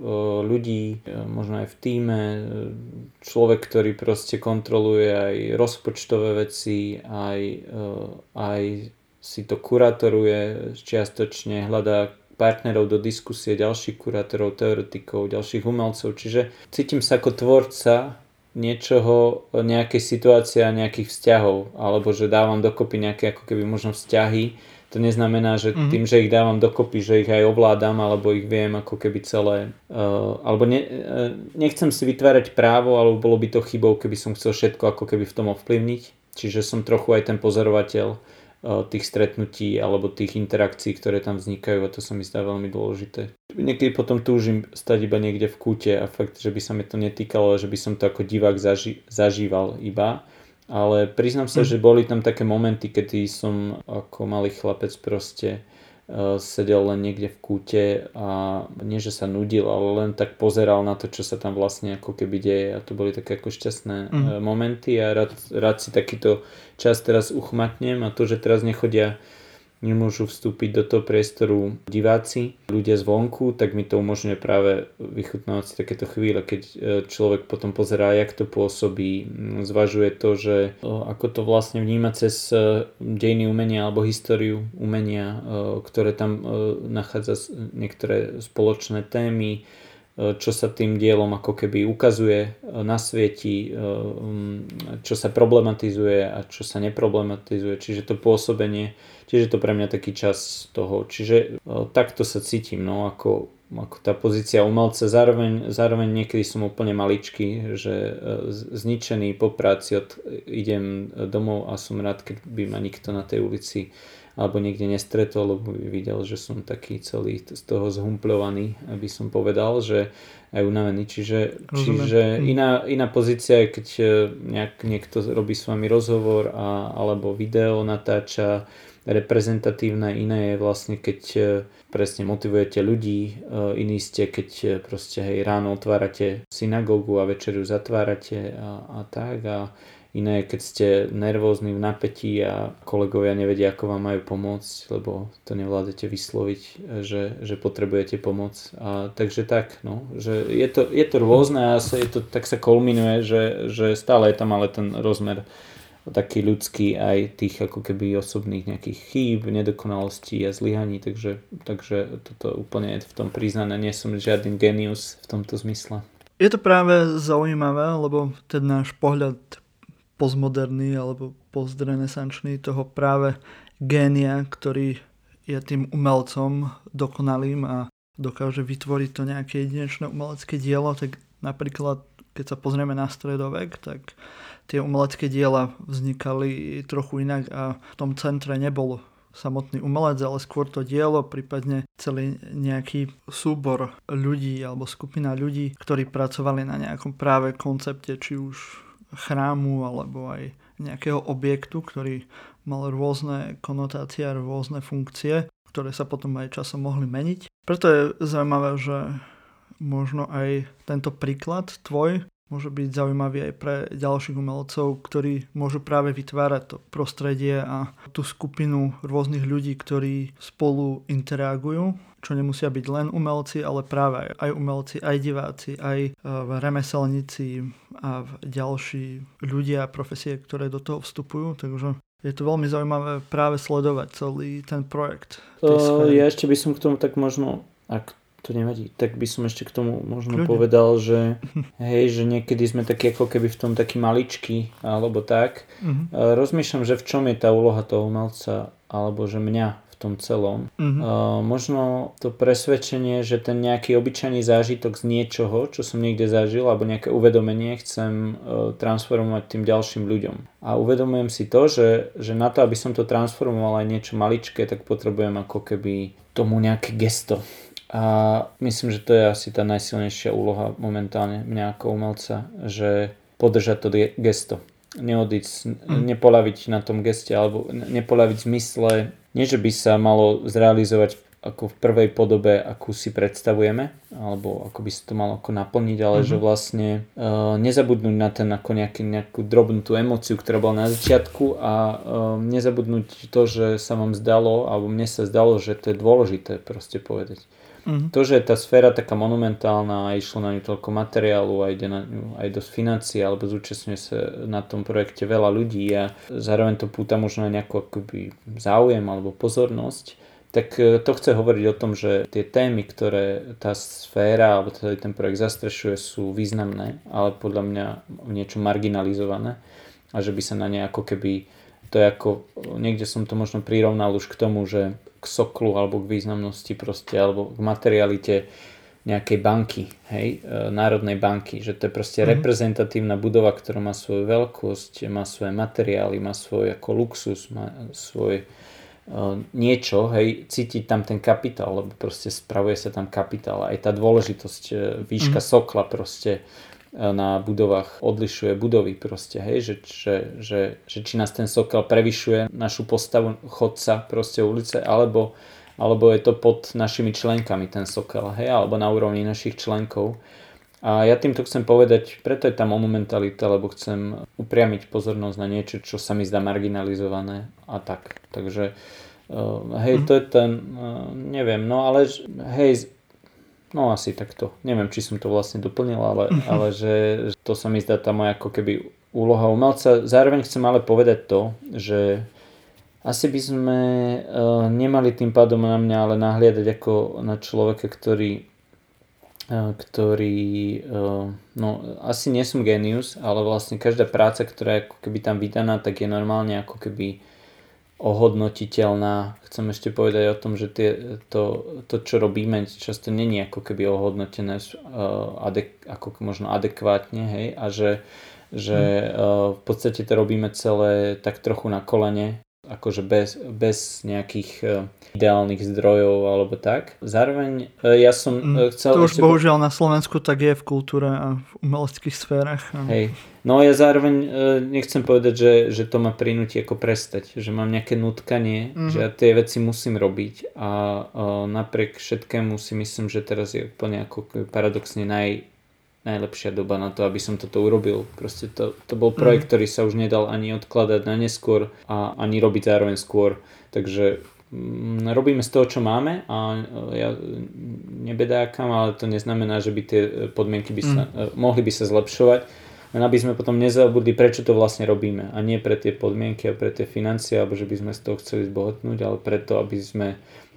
ľudí, e, možno aj v týme, e, človek, ktorý proste kontroluje aj rozpočtové veci, aj, aj si to kurátoruje čiastočne, hľadá partnerov do diskusie, ďalších kurátorov, teoretikov, ďalších umelcov. Čiže cítim sa ako tvorca niečoho, nejakej situácie a nejakých vzťahov, alebo že dávam dokopy nejaké ako keby možno vzťahy. To neznamená, že mm-hmm. tým, že ich dávam dokopy, že ich aj ovládam, alebo ich viem ako keby celé, uh, alebo ne, uh, nechcem si vytvárať právo, alebo bolo by to chybou, keby som chcel všetko ako keby v tom ovplyvniť. Čiže som trochu aj ten pozorovateľ tých stretnutí alebo tých interakcií, ktoré tam vznikajú a to sa mi zdá veľmi dôležité. Niekedy potom túžim stať iba niekde v kúte a fakt, že by sa mi to netýkalo, že by som to ako divák zaži- zažíval iba. Ale priznám sa, mm. že boli tam také momenty, kedy som ako malý chlapec proste sedel len niekde v kúte a nie, že sa nudil, ale len tak pozeral na to, čo sa tam vlastne ako keby deje a to boli také ako šťastné mm. momenty a rád, rád si takýto čas teraz uchmatnem a to, že teraz nechodia nemôžu vstúpiť do toho priestoru diváci, ľudia zvonku, tak mi to umožňuje práve vychutnávať si takéto chvíle, keď e, človek potom pozerá, jak to pôsobí, zvažuje to, že ako to vlastne vníma cez e, dejiny umenia alebo históriu umenia, e, ktoré tam nachádza niektoré spoločné témy, čo sa tým dielom ako keby ukazuje na svieti, čo sa problematizuje a čo sa neproblematizuje. Čiže to pôsobenie Čiže to pre mňa taký čas toho. Čiže takto sa cítim, no ako, ako tá pozícia umelca. Zároveň, zároveň niekedy som úplne maličký, že e, zničený po práci od, idem domov a som rád, keď by ma nikto na tej ulici alebo niekde nestretol, lebo videl, že som taký celý z toho zhumpľovaný, aby som povedal, že aj unavený. Čiže, čiže hm. iná, iná pozícia je, keď e, nejak niekto robí s vami rozhovor a, alebo video natáča, reprezentatívne, iné je vlastne keď e, presne motivujete ľudí, e, iní ste keď proste hej, ráno otvárate synagógu a večer ju zatvárate a, a tak a iné keď ste nervózni v napätí a kolegovia nevedia ako vám majú pomôcť, lebo to nevládate vysloviť, že, že potrebujete pomoc a takže tak, no, že je to, je to rôzne a sa, je to, tak sa kulminuje, že, že stále je tam ale ten rozmer taký ľudský aj tých ako keby osobných nejakých chýb, nedokonalostí a zlyhaní, takže, takže toto úplne je v tom priznané, nie som žiadny genius v tomto zmysle. Je to práve zaujímavé, lebo ten náš pohľad postmoderný alebo postrenesančný toho práve génia, ktorý je tým umelcom dokonalým a dokáže vytvoriť to nejaké jedinečné umelecké dielo, tak napríklad keď sa pozrieme na stredovek, tak tie umelecké diela vznikali trochu inak a v tom centre nebol samotný umelec, ale skôr to dielo, prípadne celý nejaký súbor ľudí alebo skupina ľudí, ktorí pracovali na nejakom práve koncepte, či už chrámu alebo aj nejakého objektu, ktorý mal rôzne konotácie a rôzne funkcie, ktoré sa potom aj časom mohli meniť. Preto je zaujímavé, že možno aj tento príklad tvoj môže byť zaujímavý aj pre ďalších umelcov, ktorí môžu práve vytvárať to prostredie a tú skupinu rôznych ľudí, ktorí spolu interagujú, čo nemusia byť len umelci, ale práve aj umelci, aj diváci, aj e, remeselníci a ďalší ľudia a profesie, ktoré do toho vstupujú. Takže je to veľmi zaujímavé práve sledovať celý ten projekt. Uh, ja ešte by som k tomu tak možno, ak to nevadí. Tak by som ešte k tomu možno Ľudia. povedal, že [laughs] hej, že niekedy sme takí ako keby v tom taký maličky, alebo tak. Uh-huh. Rozmýšľam, že v čom je tá úloha toho umelca, alebo že mňa tom celom. Uh-huh. Uh, možno to presvedčenie, že ten nejaký obyčajný zážitok z niečoho, čo som niekde zažil, alebo nejaké uvedomenie chcem uh, transformovať tým ďalším ľuďom. A uvedomujem si to, že, že na to, aby som to transformoval aj niečo maličké, tak potrebujem ako keby tomu nejaké gesto a myslím, že to je asi tá najsilnejšia úloha momentálne mňa ako umelca, že podržať to gesto. Neodísť, mm. nepolaviť na tom geste alebo nepolaviť v zmysle, nie že by sa malo zrealizovať ako v prvej podobe, akú si predstavujeme, alebo ako by sa to malo ako naplniť, ale mm-hmm. že vlastne uh, nezabudnúť na ten ako nejaký, nejakú drobnú tú emociu, ktorá bola na začiatku a uh, nezabudnúť to, že sa vám zdalo, alebo mne sa zdalo, že to je dôležité proste povedať. Mm-hmm. To, že tá sféra taká monumentálna a išlo na ňu toľko materiálu a ide na ňu aj dosť financií alebo zúčastňuje sa na tom projekte veľa ľudí a zároveň to púta možno aj nejakú akoby záujem alebo pozornosť, tak e, to chce hovoriť o tom, že tie témy, ktoré tá sféra alebo celý ten projekt zastrešuje sú významné, ale podľa mňa niečo marginalizované a že by sa na ne ako keby to je ako, niekde som to možno prirovnal už k tomu, že k soklu alebo k významnosti proste, alebo k materialite nejakej banky, hej, e, národnej banky, že to je proste mm-hmm. reprezentatívna budova, ktorá má svoju veľkosť, má svoje materiály, má svoj ako luxus, má svoj uh, niečo, hej, cítiť tam ten kapitál, lebo proste spravuje sa tam kapitál, aj tá dôležitosť, e, výška mm-hmm. sokla proste na budovách odlišuje budovy proste, hej, že, že, že, že či nás ten sokel prevyšuje našu postavu chodca proste ulice, alebo, alebo je to pod našimi členkami ten sokel, hej, alebo na úrovni našich členkov. A ja týmto chcem povedať, preto je tá monumentalita, lebo chcem upriamiť pozornosť na niečo, čo sa mi zdá marginalizované a tak. Takže uh, hej, mm. to je ten, uh, neviem, no ale hej, No asi takto. Neviem, či som to vlastne doplnil, ale, ale že, že to sa mi zdá tá moja ako keby úloha umelca. Zároveň chcem ale povedať to, že asi by sme uh, nemali tým pádom na mňa ale nahliadať ako na človeka, ktorý uh, ktorý uh, no asi nie som genius, ale vlastne každá práca, ktorá je ako keby tam vydaná, tak je normálne ako keby ohodnotiteľná. Chcem ešte povedať o tom, že tie, to, to, čo robíme, často není ako keby ohodnotené uh, adek, ako možno adekvátne, hej, a že, že uh, v podstate to robíme celé tak trochu na kolene, akože bez, bez nejakých uh, ideálnych zdrojov alebo tak. Zároveň uh, ja som uh, chcel... To už bohužiaľ na Slovensku tak je v kultúre a v umeleckých sférach. Hej. No ja zároveň nechcem povedať, že, že to ma prinúti ako prestať, že mám nejaké nutkanie, mm-hmm. že ja tie veci musím robiť a uh, napriek všetkému si myslím, že teraz je úplne ako paradoxne naj, najlepšia doba na to, aby som toto urobil. Proste to, to bol projekt, mm. ktorý sa už nedal ani odkladať na neskôr a ani robiť zároveň skôr. Takže mm, robíme z toho, čo máme a e, ja nebedákam, ale to neznamená, že by tie podmienky by sa, mm. mohli by sa zlepšovať. Len aby sme potom nezabudli, prečo to vlastne robíme. A nie pre tie podmienky a pre tie financie, alebo že by sme z toho chceli zbohatnúť, ale preto, aby sme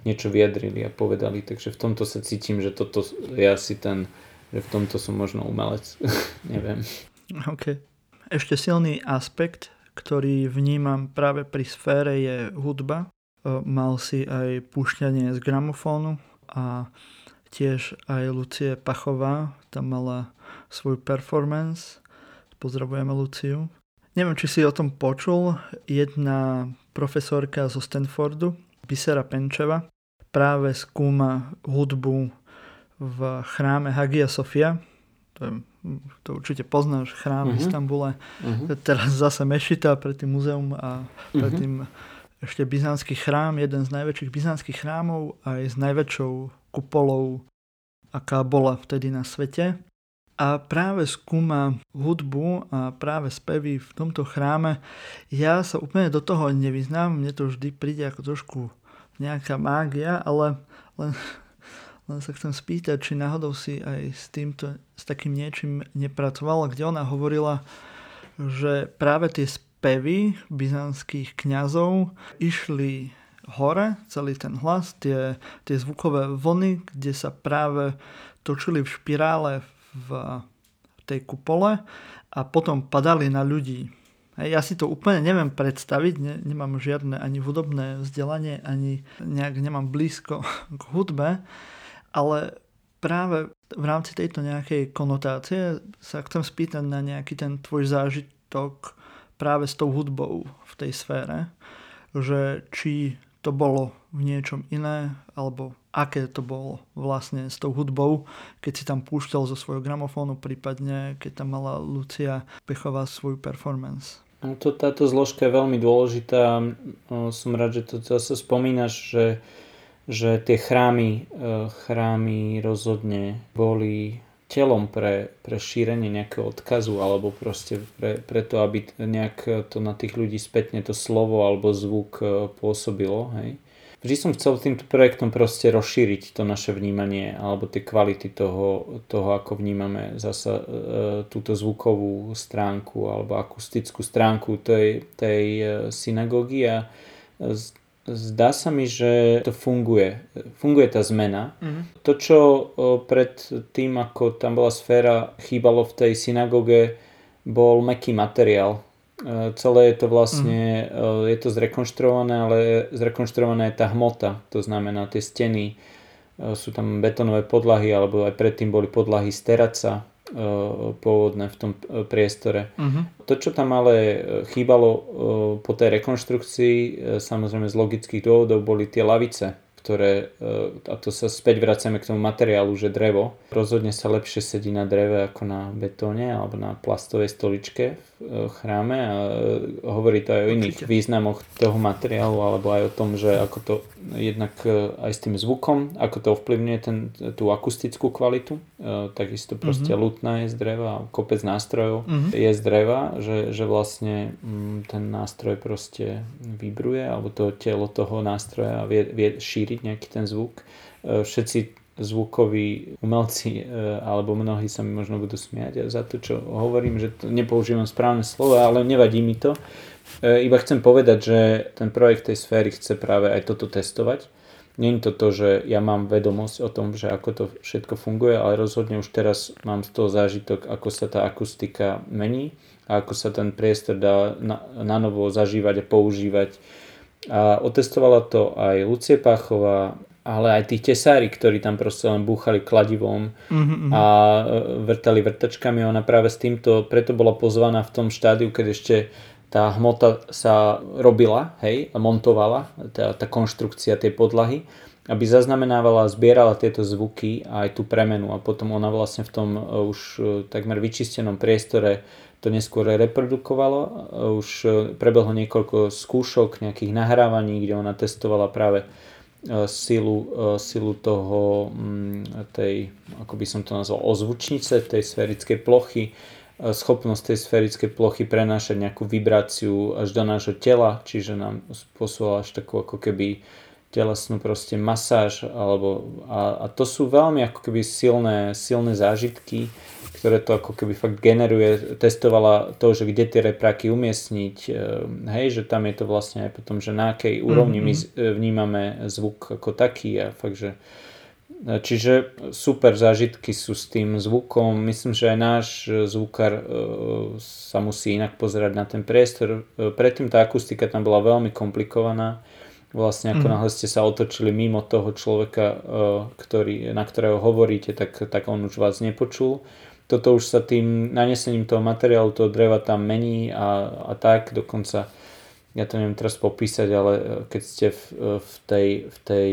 niečo vyjadrili a povedali. Takže v tomto sa cítim, že toto je asi ten že v tomto som možno umelec. [laughs] Neviem. OK. Ešte silný aspekt, ktorý vnímam práve pri sfére je hudba. E, mal si aj púšťanie z gramofónu a tiež aj Lucie Pachová tam mala svoj performance. Pozdravujeme Luciu. Neviem, či si o tom počul. Jedna profesorka zo Stanfordu Bisera Penčeva. Práve skúma hudbu v chráme Hagia Sofia. To, je, to určite poznáš, chrám uh-huh. v mhm. Istambule. Uh-huh. Teraz zase Mešita, predtým muzeum a predtým uh-huh. ešte byzantský chrám, jeden z najväčších byzantských chrámov aj s najväčšou kupolou, aká bola vtedy na svete a práve skúma hudbu a práve spevy v tomto chráme. Ja sa úplne do toho nevyznám, mne to vždy príde ako trošku nejaká mágia, ale len, len sa chcem spýtať, či náhodou si aj s týmto, s takým niečím nepracovala, kde ona hovorila, že práve tie spevy byzantských kňazov išli hore, celý ten hlas, tie, tie zvukové vlny, kde sa práve točili v špirále v tej kupole a potom padali na ľudí. Ja si to úplne neviem predstaviť, ne, nemám žiadne ani hudobné vzdelanie, ani nejak nemám blízko [laughs] k hudbe, ale práve v rámci tejto nejakej konotácie sa chcem spýtať na nejaký ten tvoj zážitok práve s tou hudbou v tej sfére, že či to bolo v niečom iné, alebo aké to bolo vlastne s tou hudbou, keď si tam púšťal zo svojho gramofónu, prípadne keď tam mala Lucia Pechová svoju performance. No to, táto zložka je veľmi dôležitá. Som rád, že to zase spomínaš, že, že tie chrámy, e, chrámy rozhodne boli telom pre, pre šírenie nejakého odkazu alebo proste pre, pre to, aby nejak to na tých ľudí spätne to slovo alebo zvuk e, pôsobilo. Hej vždy som chcel týmto projektom proste rozšíriť to naše vnímanie alebo tie kvality toho, toho ako vnímame zasa e, túto zvukovú stránku alebo akustickú stránku tej, tej e, synagógy a zdá sa mi, že to funguje. Funguje tá zmena. Mm-hmm. To, čo pred tým, ako tam bola sféra, chýbalo v tej synagóge, bol meký materiál, E, celé je to vlastne, mm. je to zrekonštruované, ale zrekonštruovaná je tá hmota, to znamená tie steny, e, sú tam betonové podlahy, alebo aj predtým boli podlahy z teraca pôvodné v tom priestore. Mm-hmm. To, čo tam ale chýbalo po tej rekonštrukcii, samozrejme z logických dôvodov, boli tie lavice, ktoré, a to sa späť vracame k tomu materiálu, že drevo, rozhodne sa lepšie sedí na dreve ako na betóne alebo na plastovej stoličke chráme a e, hovorí to aj o iných Určite. významoch toho materiálu alebo aj o tom, že ako to jednak e, aj s tým zvukom, ako to ovplyvňuje ten, tú akustickú kvalitu. E, takisto proste mm-hmm. lutná je z dreva, kopec nástrojov mm-hmm. je z dreva, že, že vlastne mm, ten nástroj proste vybruje alebo to telo toho nástroja vie, vie šíriť nejaký ten zvuk. Všetci zvukoví umelci, e, alebo mnohí sa mi možno budú smiať za to, čo hovorím, že to nepoužívam správne slovo, ale nevadí mi to. E, iba chcem povedať, že ten projekt tej sféry chce práve aj toto testovať. Je to to, že ja mám vedomosť o tom, že ako to všetko funguje, ale rozhodne už teraz mám z toho zážitok, ako sa tá akustika mení a ako sa ten priestor dá na, na novo zažívať a používať. A otestovala to aj Lucie Páchová, ale aj tí tesári, ktorí tam proste len búchali kladivom mm-hmm. a e, vrtali vrtačkami. Ona práve s týmto, preto bola pozvaná v tom štádiu, keď ešte tá hmota sa robila, hej, montovala, tá, tá konštrukcia tej podlahy, aby zaznamenávala zbierala tieto zvuky a aj tú premenu a potom ona vlastne v tom e, už e, takmer vyčistenom priestore to neskôr reprodukovalo. Už prebehlo niekoľko skúšok, nejakých nahrávaní, kde ona testovala práve silu, e, silu toho, mm, tej, ako by som to nazval, ozvučnice, tej sférickej plochy, e, schopnosť tej sférickej plochy prenášať nejakú vibráciu až do nášho tela, čiže nám spôsobila až takú ako keby telesnú proste masáž alebo, a, a to sú veľmi ako keby silné, silné zážitky, ktoré to ako keby fakt generuje, testovala to, že kde tie repráky umiestniť, eh, hej, že tam je to vlastne aj potom, že na akej úrovni mm-hmm. my mhm. vnímame zvuk ako taký a fakt, že eh, Čiže super zážitky sú s tým zvukom. Myslím, že aj náš zvukár eh, sa musí inak pozerať na ten priestor. Predtým tá akustika tam bola veľmi komplikovaná. Vlastne ako mm. náhle ste sa otočili mimo toho človeka, ktorý, na ktorého hovoríte, tak, tak on už vás nepočul toto už sa tým nanesením toho materiálu, toho dreva tam mení a, a tak, dokonca ja to neviem teraz popísať, ale keď ste v, v, tej, v tej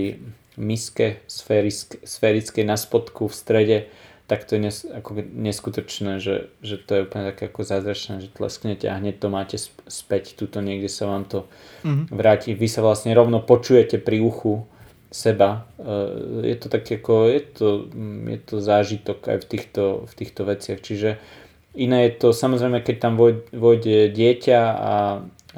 miske sférick, sférickej na spodku v strede, tak to je nes, ako neskutočné, že, že to je úplne také ako zázračné, že tlesknete a hneď to máte späť, tuto niekde sa vám to mm-hmm. vráti. Vy sa vlastne rovno počujete pri uchu seba. E, je to tak ako, je to, je to zážitok aj v týchto, v týchto veciach. Čiže iné je to, samozrejme, keď tam vojde dieťa a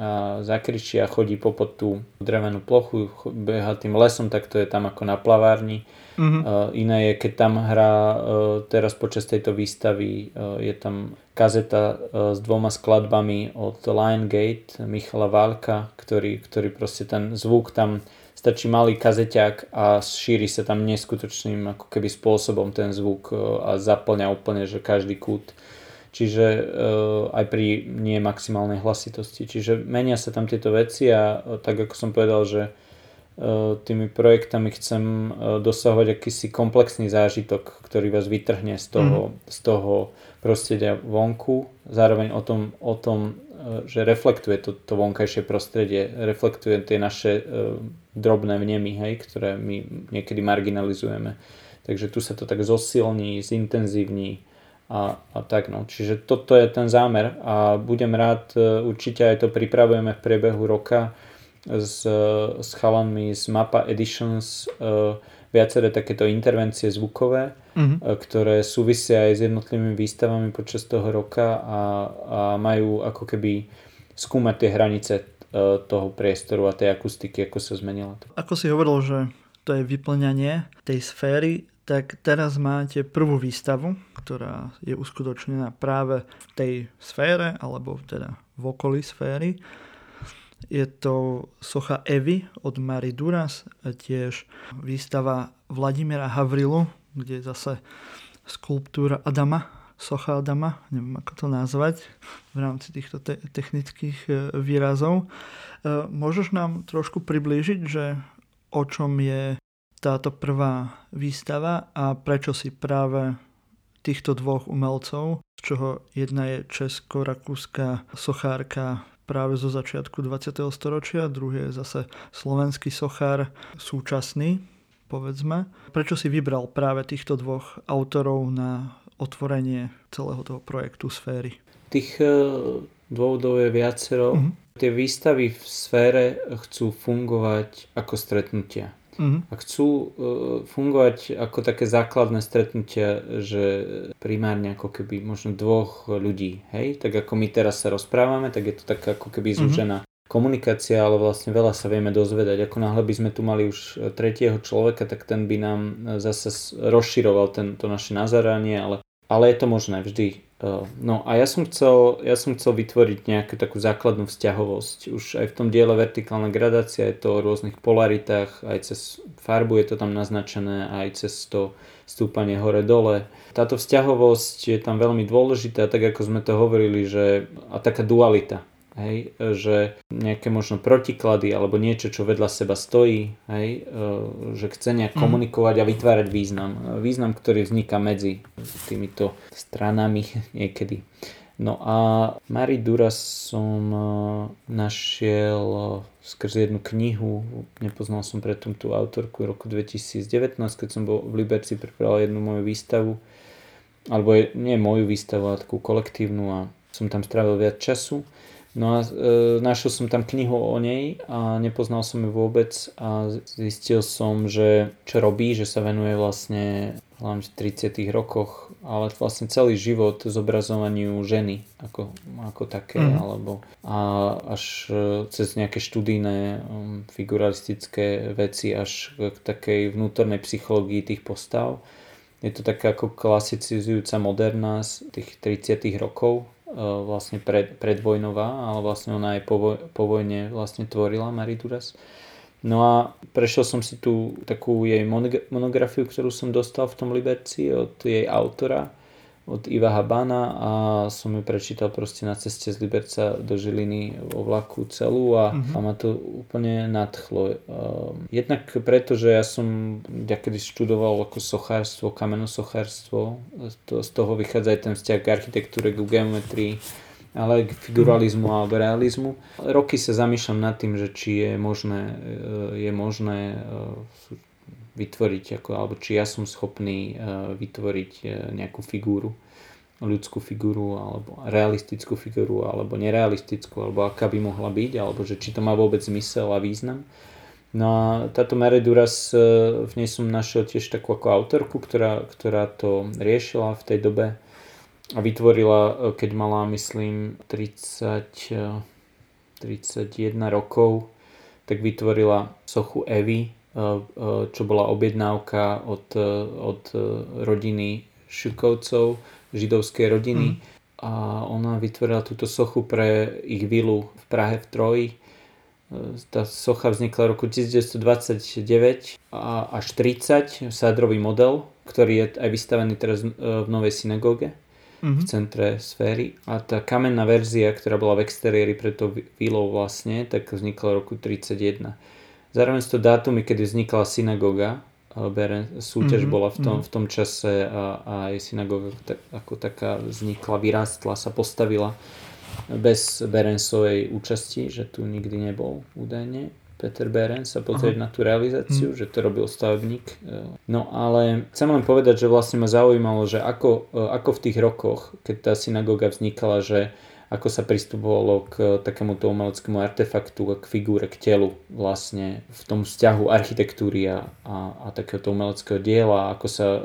a zakričí a chodí po tú drevenú plochu, beha tým lesom, tak to je tam ako na plavárni. Mm-hmm. Iné je, keď tam hrá uh, teraz počas tejto výstavy, je tam kazeta s dvoma skladbami od Lion Gate Michala Válka, ktorý, ktorý proste ten zvuk tam stačí malý kazeťák a šíri sa tam neskutočným ako keby spôsobom ten zvuk uh, a zaplňa úplne, že každý kút čiže uh, aj pri nie maximálnej hlasitosti. Čiže menia sa tam tieto veci a uh, tak ako som povedal, že tými projektami chcem uh, dosahovať akýsi komplexný zážitok, ktorý vás vytrhne z toho, mm. z toho prostredia vonku, zároveň o tom, o tom uh, že reflektuje to, to vonkajšie prostredie, reflektuje tie naše uh, drobné vnemy, hej, ktoré my niekedy marginalizujeme. Takže tu sa to tak zosilní, zintenzívni, a, a tak no. Čiže toto je ten zámer a budem rád, e, určite aj to pripravujeme v priebehu roka s, s chalanmi z Mapa Editions uh, viaceré takéto intervencie zvukové, mm-hmm. ktoré súvisia aj s jednotlivými výstavami počas toho roka a, a majú ako keby skúmať tie hranice toho priestoru a tej akustiky, ako sa zmenila. Ako si hovoril, že to je vyplňanie tej sféry, tak teraz máte prvú výstavu, ktorá je uskutočnená práve v tej sfére, alebo teda v okolí sféry. Je to socha Evy od Mary Duras, tiež výstava Vladimira Havrilu, kde je zase skulptúra Adama, socha Adama, neviem ako to nazvať v rámci týchto te- technických e, výrazov. E, môžeš nám trošku priblížiť, že o čom je táto prvá výstava a prečo si práve týchto dvoch umelcov, z čoho jedna je česko-rakúska sochárka práve zo začiatku 20. storočia, druhý je zase slovenský sochár súčasný, povedzme. Prečo si vybral práve týchto dvoch autorov na otvorenie celého toho projektu sféry? Tých e, dôvodov je viacero. Uh-huh. Tie výstavy v sfére chcú fungovať ako stretnutia Mm-hmm. A chcú uh, fungovať ako také základné stretnutia, že primárne ako keby možno dvoch ľudí, hej? Tak ako my teraz sa rozprávame, tak je to tak ako keby mm-hmm. zúžená komunikácia, ale vlastne veľa sa vieme dozvedať. Ako náhle by sme tu mali už tretieho človeka, tak ten by nám zase rozširoval ten, to naše nazeranie, ale, ale je to možné vždy no a ja som, chcel, ja som chcel vytvoriť nejakú takú základnú vzťahovosť. Už aj v tom diele vertikálna gradácia je to o rôznych polaritách, aj cez farbu je to tam naznačené, aj cez to stúpanie hore-dole. Táto vzťahovosť je tam veľmi dôležitá, tak ako sme to hovorili, že a taká dualita. Hej, že nejaké možno protiklady alebo niečo, čo vedľa seba stojí, hej, e, že chce nejak mm. komunikovať a vytvárať význam. Význam, ktorý vzniká medzi týmito stranami [laughs] niekedy. No a Mary Duras som e, našiel e, skrze jednu knihu, nepoznal som predtým tú autorku roku 2019, keď som bol v Liberci pripravil jednu moju výstavu, alebo nie moju výstavu, ale takú kolektívnu a som tam strávil viac času. No a e, našiel som tam knihu o nej a nepoznal som ju vôbec a zistil som, že čo robí, že sa venuje vlastne hlavne v 30 rokoch, ale vlastne celý život zobrazovaniu ženy ako, ako také, mm. alebo a až e, cez nejaké študijné um, figuralistické veci až k takej vnútornej psychológii tých postav. Je to taká ako klasicizujúca moderná z tých 30 rokov, vlastne pred, predvojnová, ale vlastne ona aj po, voj, po vojne vlastne tvorila Marie Duras. No a prešiel som si tú takú jej monografiu, ktorú som dostal v tom Liberci od jej autora od Iva Habana a som ju prečítal proste na ceste z Liberca do Žiliny vo vlaku celú a, uh-huh. a ma to úplne nadchlo. Ehm, jednak preto, že ja som ja kedy študoval ako sochárstvo, kamenosochárstvo, to, z toho vychádza aj ten vzťah k architektúre, k geometrii ale k figuralizmu alebo realizmu. Roky sa zamýšľam nad tým, že či je možné, je možné vytvoriť, ako, alebo či ja som schopný vytvoriť nejakú figúru ľudskú figuru alebo realistickú figuru alebo nerealistickú alebo aká by mohla byť alebo že či to má vôbec zmysel a význam. No a táto Mare Duras, e, v nej som našiel tiež takú ako autorku, ktorá, ktorá to riešila v tej dobe a vytvorila, keď mala myslím 30, 31 e, rokov, tak vytvorila sochu Evy, čo bola objednávka od, od rodiny Šukovcov, židovskej rodiny. Mm. A ona vytvorila túto sochu pre ich vilu v Prahe v Troji. Tá socha vznikla v roku 1929 až 30, sádrový model, ktorý je aj vystavený teraz v novej synagóge mm-hmm. v centre sféry. A tá kamenná verzia, ktorá bola v exteriéri pre to vilou vlastne, tak vznikla v roku 31. Zároveň sú to dátumy, kedy vznikla synagóga Beren, súťaž mm-hmm. bola v tom, mhm. v tom čase a, a aj synagoga tak, ako taká vznikla, vyrástla, sa postavila bez Berensovej účasti, že tu nikdy nebol údajne. Peter Beren sa pozrieť Aha. na tú realizáciu, mm. že to robil stavebník. No ale chcem len povedať, že vlastne ma zaujímalo, že ako, ako v tých rokoch, keď tá synagóga vznikala, že ako sa pristupovalo k takémuto umeleckému artefaktu, k figúre, k telu vlastne v tom vzťahu architektúry a, a, takéhoto umeleckého diela, ako sa e,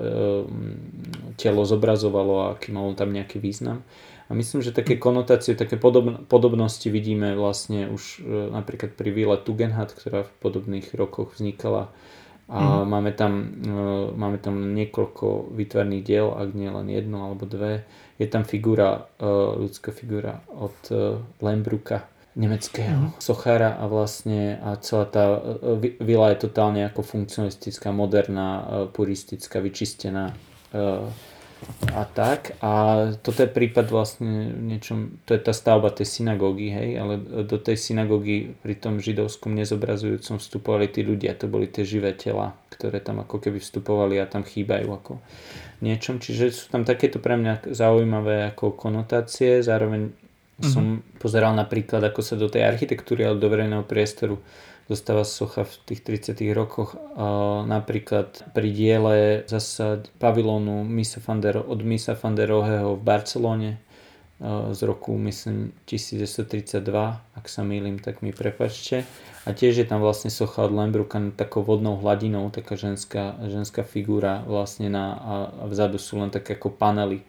telo zobrazovalo a aký malo tam nejaký význam. A myslím, že také konotácie, také podob, podobnosti vidíme vlastne už e, napríklad pri Vile Tugendhat, ktorá v podobných rokoch vznikala a mm. máme, tam, e, máme tam niekoľko výtvarných diel, ak nie len jedno alebo dve. Je tam figura, e, ľudská figura od e, Lembruka, nemeckého mm. sochára a vlastne a celá tá vila je totálne ako funkcionalistická, moderná, puristická, vyčistená a tak. A toto je prípad vlastne niečom, to je tá stavba tej synagógy, hej, ale do tej synagógy pri tom židovskom nezobrazujúcom vstupovali tí ľudia, to boli tie živé tela, ktoré tam ako keby vstupovali a tam chýbajú ako niečom. Čiže sú tam takéto pre mňa zaujímavé ako konotácie, zároveň mm-hmm. som pozeral napríklad, ako sa do tej architektúry alebo do verejného priestoru dostáva socha v tých 30 rokoch. A napríklad pri diele zasa pavilónu Misa van od Misa van v Barcelone z roku myslím 1932, ak sa mýlim, tak mi prepačte. A tiež je tam vlastne socha od Lembruka takou vodnou hladinou, taká ženská, ženská figúra vlastne na, a vzadu sú len také ako panely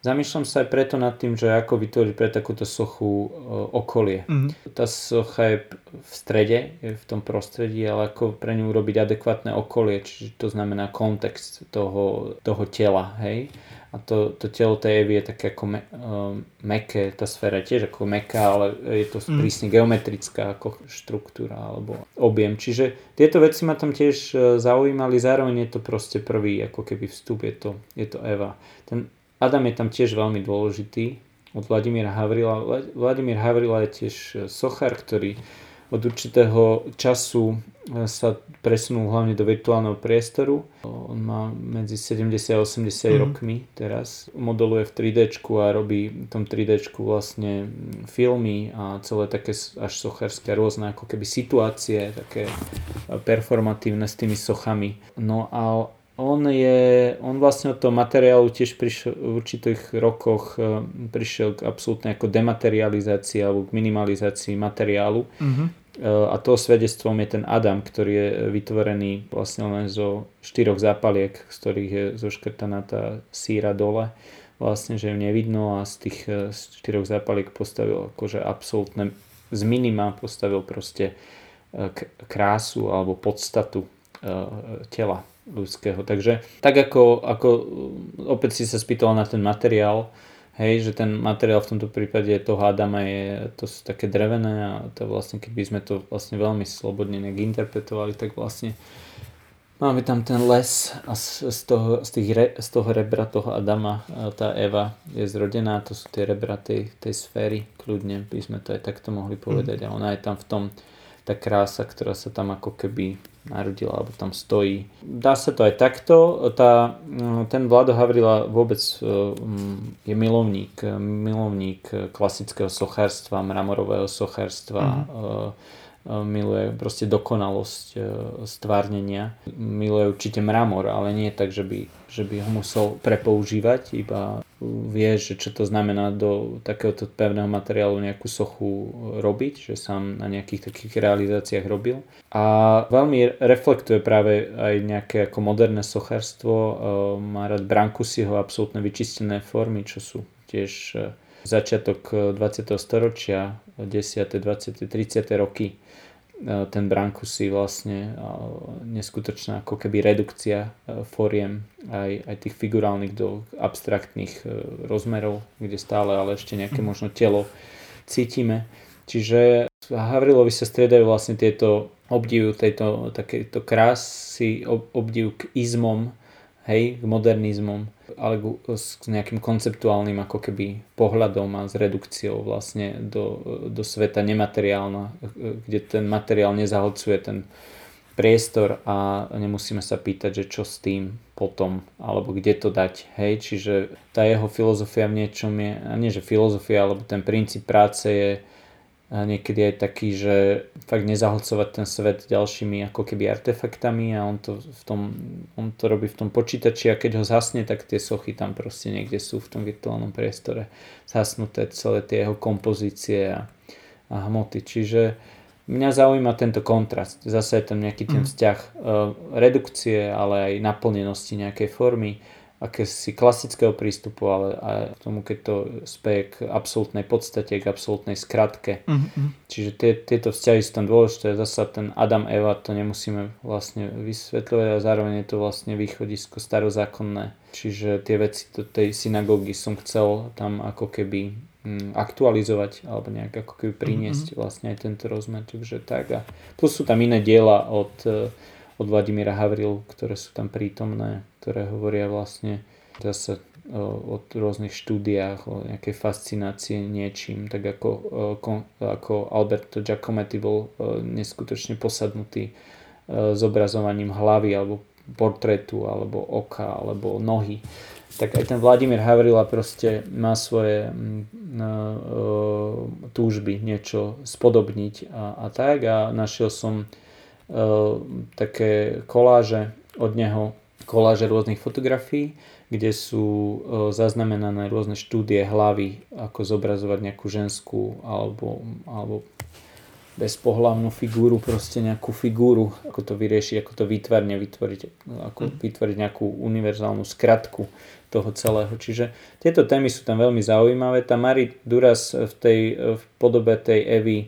Zamýšľam sa aj preto nad tým, že ako vytvoriť pre takúto sochu e, okolie. Mm-hmm. Tá socha je v strede, je v tom prostredí, ale ako pre ňu urobiť adekvátne okolie, čiže to znamená kontext toho, toho tela, hej. A to, to telo tej Evy je také ako me, meké, tá sféra je tiež ako meká, ale je to mm. prísne geometrická ako štruktúra alebo objem. Čiže tieto veci ma tam tiež e, zaujímali, zároveň je to proste prvý ako keby vstup, je to, je to Eva. Ten Adam je tam tiež veľmi dôležitý od Vladimíra Havrila. Vladimír Havrila je tiež e, sochár, ktorý od určitého času e, sa presunul hlavne do virtuálneho priestoru. On má medzi 70 a 80 mm. rokmi teraz. Modeluje v 3D a robí v tom 3D vlastne filmy a celé také až sochárske rôzne ako keby situácie, také e, performatívne s tými sochami. No a on je, on vlastne od toho materiálu tiež prišiel v určitých rokoch e, prišiel k absolútnej ako dematerializácii alebo k minimalizácii materiálu. Mm-hmm. A toho svedectvom je ten Adam, ktorý je vytvorený vlastne len zo štyroch zápaliek, z ktorých je zoškrtaná tá síra dole. Vlastne, že ju nevidno a z tých e, štyroch zápaliek postavil akože absolútne z minima postavil proste krásu alebo podstatu tela ľudského. Takže tak ako, ako opäť si sa spýtal na ten materiál, hej, že ten materiál v tomto prípade toho Adama je, to sú také drevené a to vlastne, keď by sme to vlastne veľmi slobodne nejak interpretovali, tak vlastne máme tam ten les a z, z, toho, z, tých re, z toho rebra toho Adama tá Eva je zrodená, to sú tie rebra tej, tej sféry, kľudne by sme to aj takto mohli povedať mm. a ona je tam v tom tá krása, ktorá sa tam ako keby narodila, alebo tam stojí. Dá sa to aj takto. Tá, ten Vlado Havrila vôbec je milovník, milovník klasického sochárstva, mramorového sochárstva, mm-hmm miluje proste dokonalosť e, stvárnenia. Miluje určite mramor, ale nie tak, že by, že by ho musel prepoužívať, iba vie, že čo to znamená do takéhoto pevného materiálu nejakú sochu robiť, že sám na nejakých takých realizáciách robil. A veľmi reflektuje práve aj nejaké ako moderné sochárstvo. E, má rád Brancusiho absolútne vyčistené formy, čo sú tiež e, začiatok 20. storočia, 10., 20., 30. roky E, ten si vlastne e, neskutočná ako keby redukcia e, foriem aj, aj tých figurálnych do abstraktných rozmerov, kde stále ale ešte nejaké [laughs] možno telo cítime. Čiže Havrilovi sa striedajú vlastne tieto obdiv tejto takéto krásy, obdiv k izmom, hej, k modernizmom ale s nejakým konceptuálnym ako keby pohľadom a s redukciou vlastne do, do sveta nemateriálna, kde ten materiál nezahlcuje ten priestor a nemusíme sa pýtať, že čo s tým potom, alebo kde to dať. Hej, čiže tá jeho filozofia v niečom je, a nie že filozofia, alebo ten princíp práce je a niekedy aj taký, že fakt nezahlcovať ten svet ďalšími ako keby artefaktami a on to, v tom, on to robí v tom počítači a keď ho zhasne, tak tie sochy tam proste niekde sú v tom virtuálnom priestore zhasnuté celé tie jeho kompozície a, a hmoty. Čiže mňa zaujíma tento kontrast. Zase je tam nejaký ten mm. vzťah uh, redukcie, ale aj naplnenosti nejakej formy akési klasického prístupu, ale aj k tomu, keď to speje k absolútnej podstate, k absolútnej skratke. Mm-hmm. Čiže tie, tieto vzťahy sú tam dôležité. Zasa ten Adam Eva, to nemusíme vlastne vysvetľovať a zároveň je to vlastne východisko starozákonné. Čiže tie veci do tej synagógy som chcel tam ako keby mm, aktualizovať alebo nejak ako keby priniesť mm-hmm. vlastne aj tento rozmer. Takže tak a plus sú tam iné diela od od Vladimíra Havrilu, ktoré sú tam prítomné, ktoré hovoria vlastne zase o, o rôznych štúdiách, o nejakej fascinácie niečím, tak ako, ako Alberto Giacometti bol neskutočne posadnutý zobrazovaním hlavy alebo portrétu alebo oka alebo nohy. Tak aj ten Vladimír Havrila proste má svoje túžby niečo spodobniť a, a tak. A našiel som také koláže od neho, koláže rôznych fotografií, kde sú eh, zaznamenané rôzne štúdie hlavy, ako zobrazovať nejakú ženskú alebo, alebo bezpohlavnú figúru, proste nejakú figúru, ako to vyriešiť, ako to výtvarne vytvoriť, ako mm. vytvoriť nejakú univerzálnu skratku toho celého. Čiže tieto témy sú tam veľmi zaujímavé. Tá Marie Duras v tej v podobe tej Evy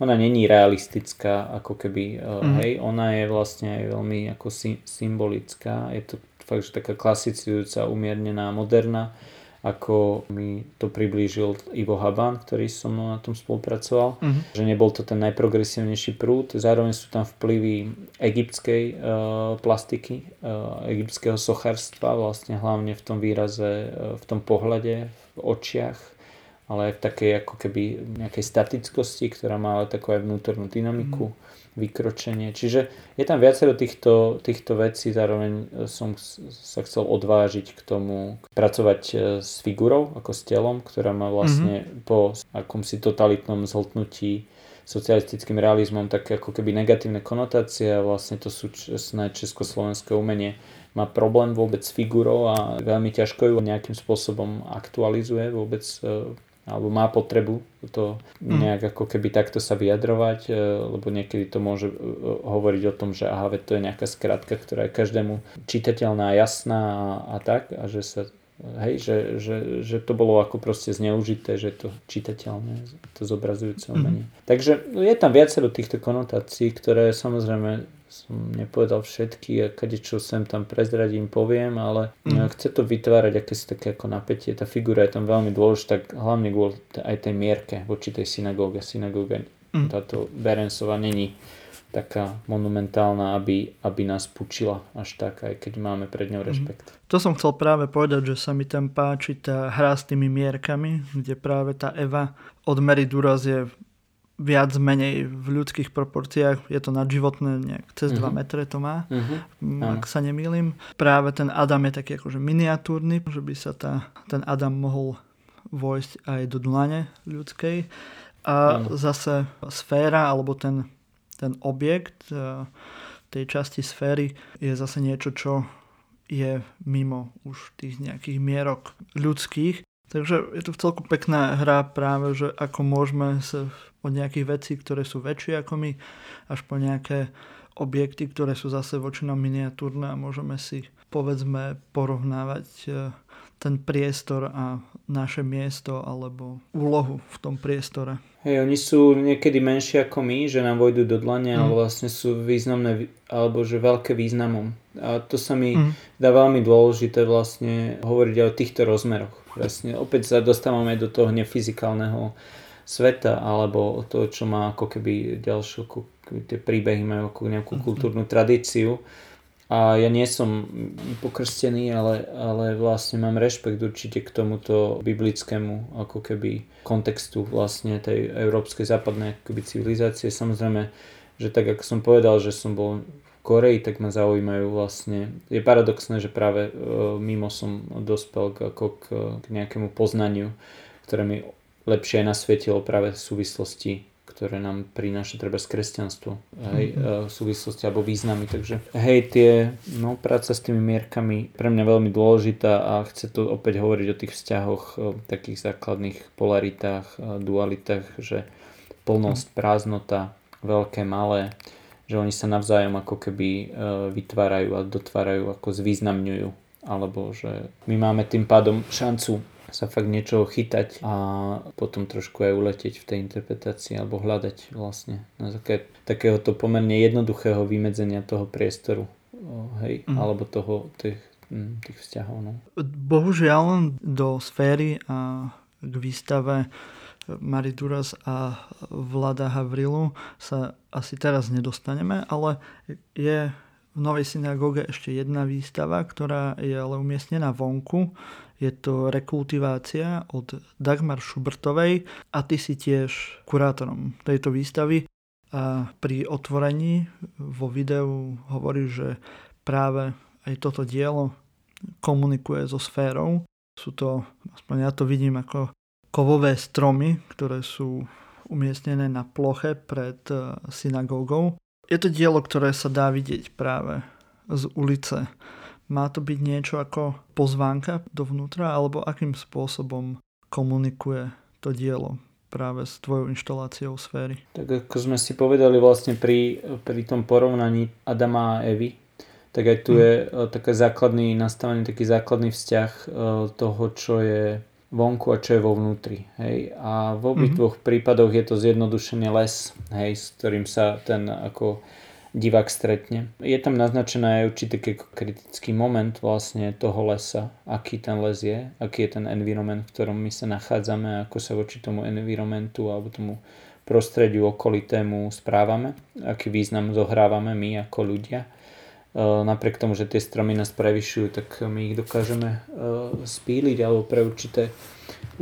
ona není realistická, ako keby, mm. hej, ona je vlastne aj veľmi ako symbolická, je to fakt, že taká klasicizujúca, umiernená, moderná, ako mi to priblížil Ivo Haban, ktorý so mnou na tom spolupracoval, mm-hmm. že nebol to ten najprogresívnejší prúd, zároveň sú tam vplyvy egyptskej uh, plastiky, uh, egyptského sochárstva, vlastne hlavne v tom výraze, uh, v tom pohľade, v očiach, ale aj v takej ako keby nejakej statickosti, ktorá má ale takú aj vnútornú dynamiku, mm. vykročenie. Čiže je tam viacero týchto, týchto vecí, zároveň som sa chcel odvážiť k tomu pracovať e, s figurou, ako s telom, ktorá má vlastne mm-hmm. po akomsi totalitnom zhltnutí socialistickým realizmom také ako keby negatívne konotácie a vlastne to súčasné československé umenie má problém vôbec s figurou a veľmi ťažko ju nejakým spôsobom aktualizuje vôbec e, alebo má potrebu to mm. nejak ako keby takto sa vyjadrovať, e, lebo niekedy to môže e, hovoriť o tom, že aha, to je nejaká skratka, ktorá je každému čitateľná, jasná a, a tak a že sa hej, že, že, že to bolo ako proste zneužité, že to čitateľné, to zobrazujúce mhm. umenie. Mm. Takže je tam viacero týchto konotácií, ktoré samozrejme som nepovedal všetky a kade čo sem tam prezradím, poviem, ale mm. chce to vytvárať akési také ako napätie. Tá figura je tam veľmi dôležitá, hlavne kvôli aj tej mierke voči tej synagóge. Synagóga mm. táto Berensova není taká monumentálna, aby, aby nás pučila až tak, aj keď máme pred ňou mhm. rešpekt. Mm. To som chcel práve povedať, že sa mi tam páči tá hra s tými mierkami, kde práve tá Eva od Mary Duras je viac menej v ľudských proporciách, je to nadživotné, nejak cez. 2 metre to má, mm-hmm. ak sa nemýlim. Práve ten Adam je taký akože miniatúrny, že by sa tá, ten Adam mohol vojsť aj do dlane ľudskej. A mm. zase sféra, alebo ten, ten objekt e, tej časti sféry je zase niečo, čo je mimo už tých nejakých mierok ľudských. Takže je to v celku pekná hra práve, že ako môžeme sa od nejakých vecí, ktoré sú väčšie ako my, až po nejaké objekty, ktoré sú zase vočinou miniatúrne a môžeme si povedzme porovnávať e, ten priestor a naše miesto alebo úlohu v tom priestore. Hej, oni sú niekedy menšie ako my, že nám vojdu do dlane, mm. ale vlastne sú významné, alebo že veľké významom. A to sa mi mm. dá veľmi dôležité vlastne hovoriť aj o týchto rozmeroch. Vlastne opäť sa dostávame do toho nefyzikálneho sveta, alebo to, čo má ako keby ďalšiu, tie príbehy majú ako nejakú mm. kultúrnu tradíciu. A ja nie som pokrstený, ale, ale vlastne mám rešpekt určite k tomuto biblickému ako keby kontextu vlastne tej európskej západnej akoby civilizácie. Samozrejme, že tak ako som povedal, že som bol Koreji, tak ma zaujímajú vlastne. Je paradoxné, že práve e, mimo som dospel k, ako k, k nejakému poznaniu, ktoré mi lepšie nasvietilo práve v súvislosti ktoré nám prináša treba z kresťanstvo, hej, mm-hmm. súvislosti alebo významy. Takže hej, tie, no, práca s tými mierkami pre mňa veľmi dôležitá a chce to opäť hovoriť o tých vzťahoch, o takých základných polaritách, dualitách, že plnosť, prázdnota, veľké, malé, že oni sa navzájom ako keby e, vytvárajú a dotvárajú, ako zvýznamňujú. Alebo že my máme tým pádom šancu sa fakt niečo chytať a potom trošku aj uletieť v tej interpretácii alebo hľadať vlastne na také, takéhoto pomerne jednoduchého vymedzenia toho priestoru hej, mm. alebo toho, tých, tých vzťahov. No. Bohužiaľ do sféry a k výstave Mari Duras a Vlada Havrilu sa asi teraz nedostaneme, ale je v Novej synagóge ešte jedna výstava, ktorá je ale umiestnená vonku. Je to rekultivácia od Dagmar Schubertovej a ty si tiež kurátorom tejto výstavy. A pri otvorení vo videu hovorí, že práve aj toto dielo komunikuje so sférou. Sú to, aspoň ja to vidím ako kovové stromy, ktoré sú umiestnené na ploche pred e, synagógou. Je to dielo, ktoré sa dá vidieť práve z ulice má to byť niečo ako pozvánka dovnútra, alebo akým spôsobom komunikuje to dielo práve s tvojou inštaláciou sféry? Tak ako sme si povedali vlastne pri, pri tom porovnaní Adama a Evy, tak aj tu hmm. je eh, taký základný nastavený, taký základný vzťah eh, toho, čo je vonku a čo je vo vnútri. Hej? A v obých mm-hmm. dvoch prípadoch je to zjednodušený les, hej, s ktorým sa ten ako divák stretne. Je tam naznačený aj určitý kritický moment vlastne toho lesa, aký ten les je, aký je ten environment, v ktorom my sa nachádzame, ako sa voči tomu environmentu alebo tomu prostrediu okolitému správame, aký význam zohrávame my ako ľudia. E, napriek tomu, že tie stromy nás prevyšujú, tak my ich dokážeme e, spíliť alebo pre určité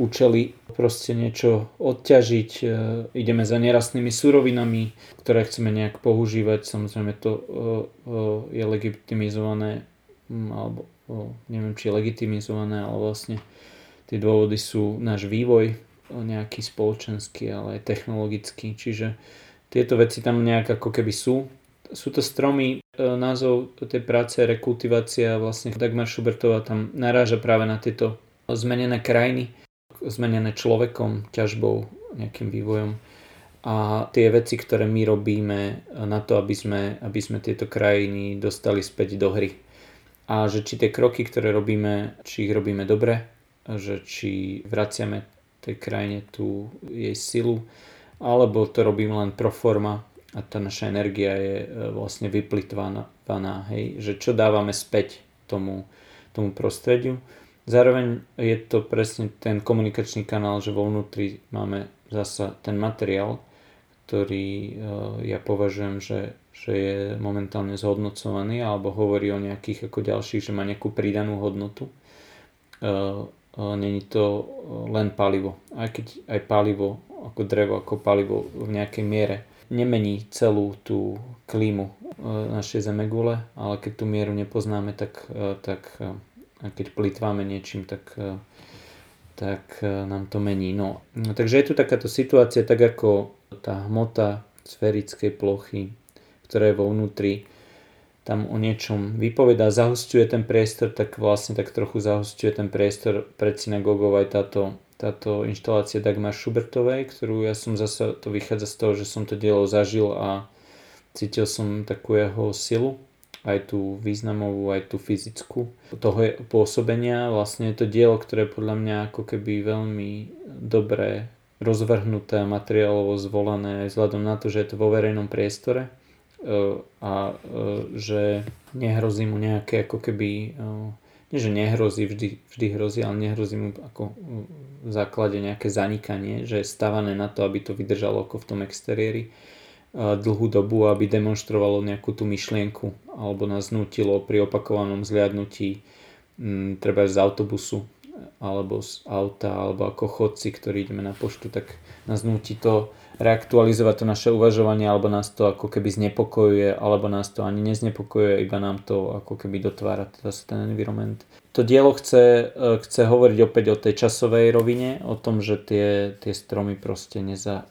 účely proste niečo odťažiť, e, ideme za nerastnými surovinami, ktoré chceme nejak používať, samozrejme to je legitimizované, alebo neviem či je legitimizované, ale vlastne tie dôvody sú náš vývoj, nejaký spoločenský, ale aj technologický, čiže tieto veci tam nejak ako keby sú. Sú to stromy, názov tej práce rekultivácia, vlastne Dagmar Schubertová tam naráža práve na tieto zmenené krajiny, zmenené človekom, ťažbou, nejakým vývojom. A tie veci, ktoré my robíme na to, aby sme, aby sme tieto krajiny dostali späť do hry. A že či tie kroky, ktoré robíme, či ich robíme dobre, že či vraciame tej krajine tú jej silu, alebo to robíme len pro forma a tá naša energia je e, vlastne vyplitvaná, hej, že čo dávame späť tomu, tomu prostrediu Zároveň je to presne ten komunikačný kanál, že vo vnútri máme zasa ten materiál, ktorý eh, ja považujem, že, že je momentálne zhodnocovaný alebo hovorí o nejakých ako ďalších, že má nejakú pridanú hodnotu. Eh, není to len palivo. Aj keď aj palivo ako drevo, ako palivo v nejakej miere nemení celú tú klímu našej zemegule, ale keď tú mieru nepoznáme, tak, tak a keď plitváme niečím, tak, tak nám to mení. No, no, takže je tu takáto situácia, tak ako tá hmota sferickej plochy, ktorá je vo vnútri, tam o niečom vypovedá, zahustuje ten priestor, tak vlastne tak trochu zahustuje ten priestor pred synagogou aj táto, táto inštalácia Dagmar Schubertovej, ktorú ja som zase, to vychádza z toho, že som to dielo zažil a cítil som takú jeho silu, aj tú významovú, aj tú fyzickú toho pôsobenia. Vlastne je to dielo, ktoré je podľa mňa ako keby veľmi dobre rozvrhnuté materiálovo zvolané vzhľadom na to, že je to vo verejnom priestore E, a e, že nehrozí mu nejaké ako keby e, nie že nehrozí, vždy, vždy hrozí, ale nehrozí mu ako v základe nejaké zanikanie, že je stavané na to, aby to vydržalo ako v tom exteriéri dlhú dobu, aby demonstrovalo nejakú tú myšlienku alebo nás nutilo pri opakovanom zliadnutí treba z autobusu alebo z auta alebo ako chodci, ktorí ideme na poštu, tak nás nutí to reaktualizovať to naše uvažovanie, alebo nás to ako keby znepokojuje, alebo nás to ani neznepokojuje, iba nám to ako keby dotvára teda ten environment. To dielo chce, e, chce hovoriť opäť o tej časovej rovine, o tom, že tie, tie stromy proste neza,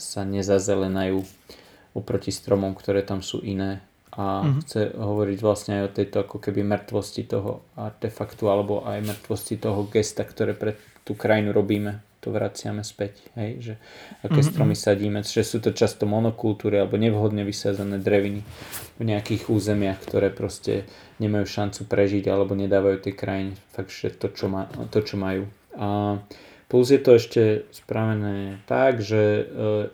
sa nezazelenajú oproti stromom, ktoré tam sú iné a mm-hmm. chce hovoriť vlastne aj o tejto ako keby mŕtvosti toho artefaktu alebo aj mŕtvosti toho gesta, ktoré pre tú krajinu robíme to vraciame späť, hej, že aké mm-hmm. stromy sadíme, že sú to často monokultúry alebo nevhodne vysázané dreviny v nejakých územiach, ktoré proste nemajú šancu prežiť alebo nedávajú tej krajine fakt, že to, čo, má, to, čo majú. A plus je to ešte spravené tak, že e,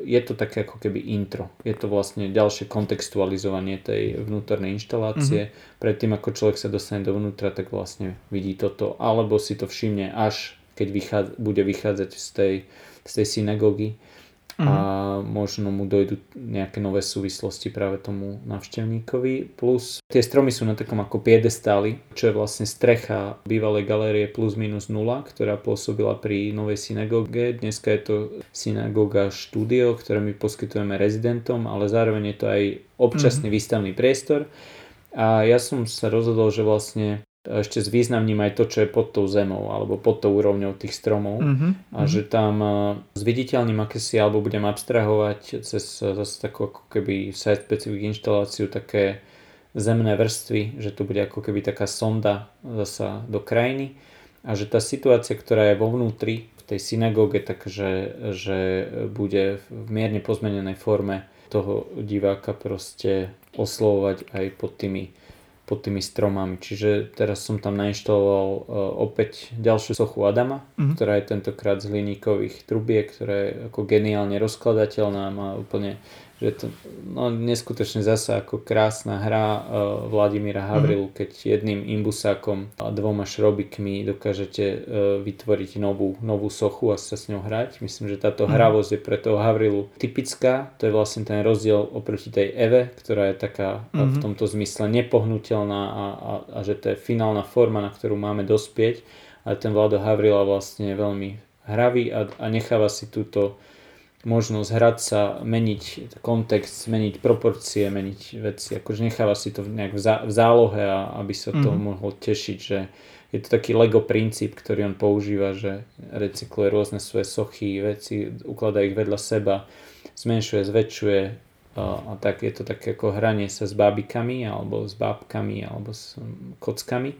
je to také ako keby intro. Je to vlastne ďalšie kontextualizovanie tej vnútornej inštalácie. Mm-hmm. Predtým, ako človek sa dostane dovnútra, tak vlastne vidí toto, alebo si to všimne až keď vychádza, bude vychádzať z tej, z tej synagógy mm. a mhm. možno mu dojdu nejaké nové súvislosti práve tomu navštevníkovi. Plus tie stromy sú na takom ako piedestáli, čo je vlastne strecha bývalej galérie plus minus nula, ktorá pôsobila pri novej synagóge. Dneska je to synagóga štúdio, ktoré my poskytujeme rezidentom, ale zároveň je to aj občasný mm. výstavný priestor. A ja som sa rozhodol, že vlastne ešte zvýznamním aj to, čo je pod tou zemou alebo pod tou úrovňou tých stromov mm-hmm. a že tam e, zviditeľním akési alebo budem abstrahovať cez zase takú ako keby site specific inštaláciu také zemné vrstvy, že to bude ako keby taká sonda zasa do krajiny a že tá situácia, ktorá je vo vnútri v tej synagóge, takže že bude v mierne pozmenenej forme toho diváka proste oslovovať aj pod tými pod tými stromami. Čiže teraz som tam nainštaloval uh, opäť ďalšiu sochu Adama, mm-hmm. ktorá je tentokrát z hliníkových trubiek, ktorá je ako geniálne rozkladateľná, má úplne že to no, neskutočne zasa ako krásna hra uh, Vladimíra Havrilu, mm-hmm. keď jedným imbusákom a dvoma šrobikmi dokážete uh, vytvoriť novú, novú sochu a sa s ňou hrať. Myslím, že táto mm-hmm. hravosť je pre toho Havrilu typická. To je vlastne ten rozdiel oproti tej Eve, ktorá je taká mm-hmm. v tomto zmysle nepohnutelná a, a, a že to je finálna forma, na ktorú máme dospieť. Ale ten Vlado Havrila vlastne je veľmi hravý a, a necháva si túto možnosť hrať sa, meniť kontext, meniť proporcie, meniť veci. Akože necháva si to nejak v, zá, v zálohe, a, aby sa to mm. mohol tešiť, že je to taký Lego princíp, ktorý on používa, že recykluje rôzne svoje sochy, veci, ukladá ich vedľa seba, zmenšuje, zväčšuje a, a tak je to také ako hranie sa s bábikami alebo s bábkami alebo s kockami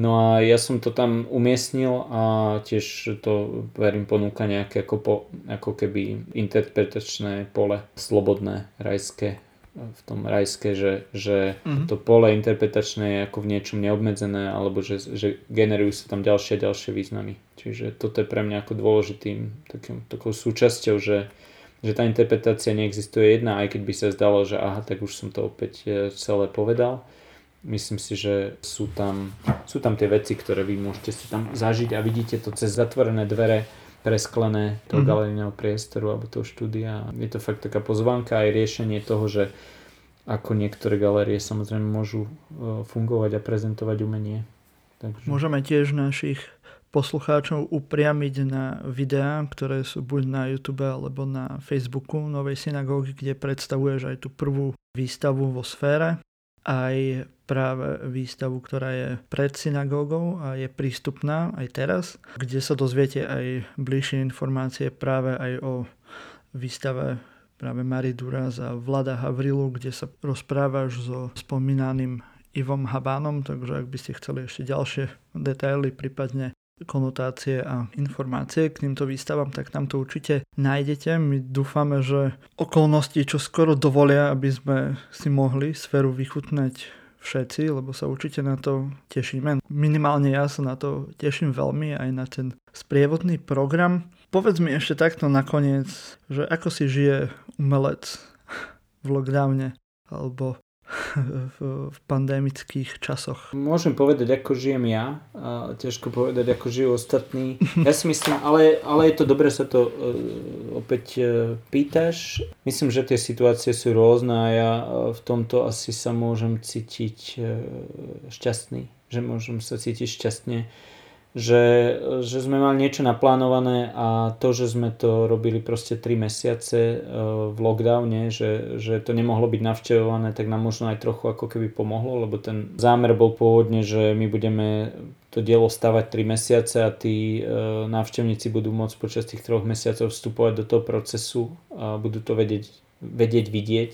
No a ja som to tam umiestnil a tiež to verím ponúka nejaké ako, po, ako keby interpretačné pole, slobodné, rajské, v tom rajské, že, že mm-hmm. to pole interpretačné je ako v niečom neobmedzené alebo že, že generujú sa tam ďalšie a ďalšie významy. Čiže toto je pre mňa ako dôležitým takým, takou súčasťou, že, že tá interpretácia neexistuje jedna, aj keď by sa zdalo, že aha, tak už som to opäť e, celé povedal Myslím si, že sú tam, sú tam tie veci, ktoré vy môžete si tam zažiť a vidíte to cez zatvorené dvere presklené toho mm-hmm. galerijného priestoru alebo toho štúdia. Je to fakt taká pozvánka aj riešenie toho, že ako niektoré galerie samozrejme môžu e, fungovať a prezentovať umenie. Takže... Môžeme tiež našich poslucháčov upriamiť na videá, ktoré sú buď na YouTube alebo na Facebooku Novej synagógy, kde predstavuješ aj tú prvú výstavu vo sfére, aj práve výstavu, ktorá je pred synagógou a je prístupná aj teraz, kde sa dozviete aj bližšie informácie práve aj o výstave práve Mary Duras a Vlada Havrilu, kde sa rozprávaš so spomínaným Ivom Habánom, takže ak by ste chceli ešte ďalšie detaily, prípadne konotácie a informácie k týmto výstavám, tak tam to určite nájdete. My dúfame, že okolnosti čo skoro dovolia, aby sme si mohli sféru vychutnať všetci, lebo sa určite na to tešíme. Minimálne ja sa na to teším veľmi aj na ten sprievodný program. Povedz mi ešte takto nakoniec, že ako si žije umelec v lockdowne alebo v, pandemických časoch. Môžem povedať, ako žijem ja. A ťažko povedať, ako žijú ostatní. Ja si myslím, ale, ale je to dobre sa to uh, opäť uh, pýtaš. Myslím, že tie situácie sú rôzne a ja uh, v tomto asi sa môžem cítiť šťastný. Že môžem sa cítiť šťastne že, že sme mali niečo naplánované a to, že sme to robili proste 3 mesiace e, v lockdowne, že, že to nemohlo byť navštevované, tak nám možno aj trochu ako keby pomohlo, lebo ten zámer bol pôvodne, že my budeme to dielo stavať 3 mesiace a tí e, návštevníci budú môcť počas tých troch mesiacov vstupovať do toho procesu a budú to vedieť, vedieť vidieť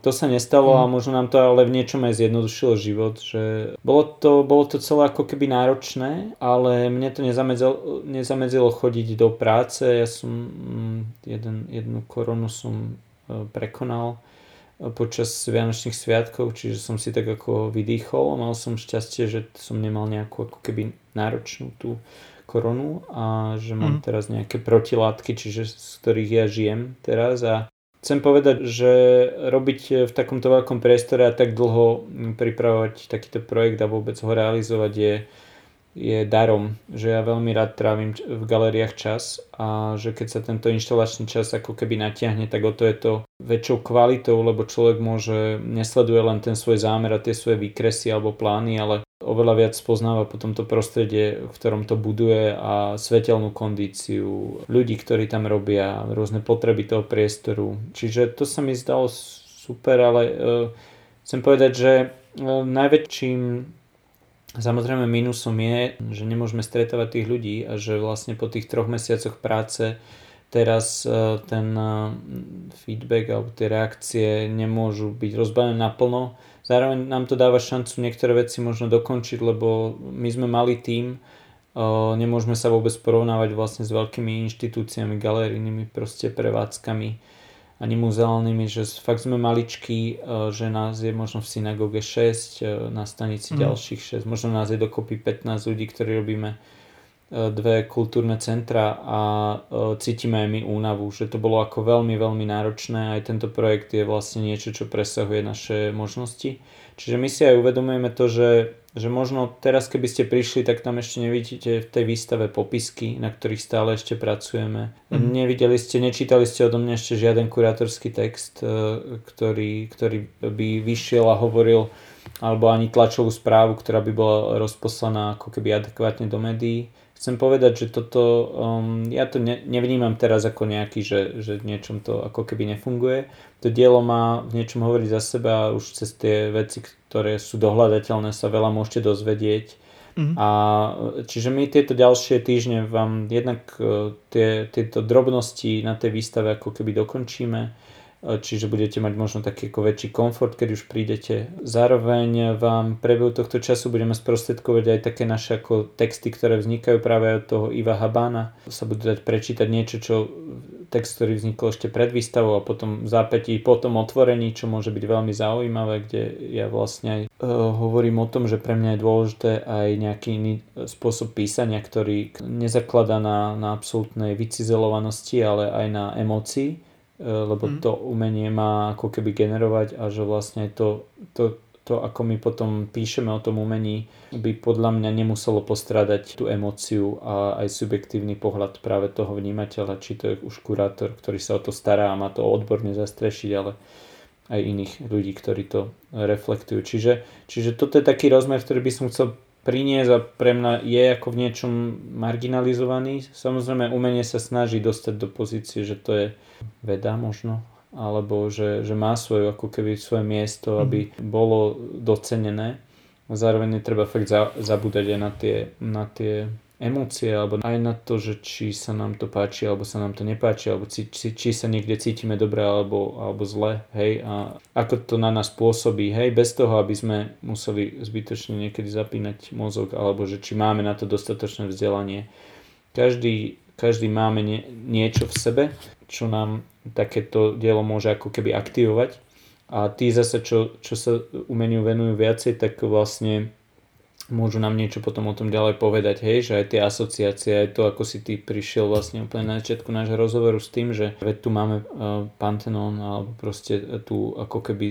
to sa nestalo a mhm. možno nám to ale v niečom aj zjednodušilo život, že bolo to, bolo to celé ako keby náročné, ale mne to nezamedzilo, nezamedzilo chodiť do práce, ja som mm, jeden, jednu koronu som uh, prekonal uh, počas Vianočných sviatkov, čiže som si tak ako vydýchol, mal som šťastie, že som nemal nejakú ako keby náročnú tú koronu a že mám mm. teraz nejaké protilátky, čiže z ktorých ja žijem teraz a Chcem povedať, že robiť v takomto veľkom priestore a tak dlho pripravovať takýto projekt a vôbec ho realizovať je, je darom, že ja veľmi rád trávim v galériách čas a že keď sa tento inštalačný čas ako keby natiahne, tak o to je to väčšou kvalitou, lebo človek môže, nesleduje len ten svoj zámer a tie svoje výkresy alebo plány, ale oveľa viac spoznáva potom to prostredie, v ktorom to buduje a svetelnú kondíciu ľudí, ktorí tam robia, rôzne potreby toho priestoru. Čiže to sa mi zdalo super, ale uh, chcem povedať, že uh, najväčším samozrejme mínusom je, že nemôžeme stretávať tých ľudí a že vlastne po tých troch mesiacoch práce teraz uh, ten uh, feedback alebo tie reakcie nemôžu byť rozbavené naplno. Zároveň nám to dáva šancu niektoré veci možno dokončiť, lebo my sme malý tím, nemôžeme sa vôbec porovnávať vlastne s veľkými inštitúciami, galerijnými proste prevádzkami ani muzeálnymi, že fakt sme maličkí, že nás je možno v synagóge 6, na stanici mm. ďalších 6, možno nás je dokopy 15 ľudí, ktorí robíme dve kultúrne centra a e, cítime aj my únavu, že to bolo ako veľmi, veľmi náročné. Aj tento projekt je vlastne niečo, čo presahuje naše možnosti. Čiže my si aj uvedomujeme to, že, že možno teraz, keby ste prišli, tak tam ešte nevidíte v tej výstave popisky, na ktorých stále ešte pracujeme. Mm. Nevideli ste, nečítali ste odo mňa ešte žiaden kurátorský text, e, ktorý, ktorý by vyšiel a hovoril alebo ani tlačovú správu, ktorá by bola rozposlaná ako keby adekvátne do médií chcem povedať, že toto, um, ja to ne, nevnímam teraz ako nejaký, že, že v niečom to ako keby nefunguje. To dielo má v niečom hovoriť za seba a už cez tie veci, ktoré sú dohľadateľné, sa veľa môžete dozvedieť. Mm-hmm. A čiže my tieto ďalšie týždne vám jednak uh, tie, tieto drobnosti na tej výstave ako keby dokončíme čiže budete mať možno taký ako väčší komfort, keď už prídete. Zároveň vám priebehu tohto času budeme sprostredkovať aj také naše ako texty, ktoré vznikajú práve od toho Iva Habána. Sa budú dať prečítať niečo, čo text, ktorý vznikol ešte pred výstavou a potom v zápätí po tom otvorení, čo môže byť veľmi zaujímavé, kde ja vlastne aj uh, hovorím o tom, že pre mňa je dôležité aj nejaký iný spôsob písania, ktorý nezakladá na, na absolútnej vycizelovanosti, ale aj na emócii E, lebo mm. to umenie má ako keby generovať a že vlastne to, to, to, ako my potom píšeme o tom umení, by podľa mňa nemuselo postrádať tú emóciu a aj subjektívny pohľad práve toho vnímateľa, či to je už kurátor, ktorý sa o to stará a má to odborne zastrešiť, ale aj iných ľudí, ktorí to reflektujú. Čiže, čiže toto je taký rozmer, ktorý by som chcel priniesť a pre mňa je ako v niečom marginalizovaný. Samozrejme umenie sa snaží dostať do pozície, že to je veda možno, alebo že, že má svoje, ako keby svoje miesto, aby mhm. bolo docenené. Zároveň netreba fakt za, zabúdať aj na tie, na tie emócie alebo aj na to, že či sa nám to páči alebo sa nám to nepáči alebo či, či, či sa niekde cítime dobre alebo, alebo zle, hej, a ako to na nás pôsobí, hej, bez toho, aby sme museli zbytočne niekedy zapínať mozog alebo že či máme na to dostatočné vzdelanie. Každý, každý máme nie, niečo v sebe, čo nám takéto dielo môže ako keby aktivovať. A tí zase, čo, čo sa umeniu venujú viacej, tak vlastne môžu nám niečo potom o tom ďalej povedať, hej, že aj tie asociácie, aj to, ako si ty prišiel vlastne úplne na začiatku nášho rozhovoru s tým, že veď tu máme uh, Pantheon alebo proste tú ako keby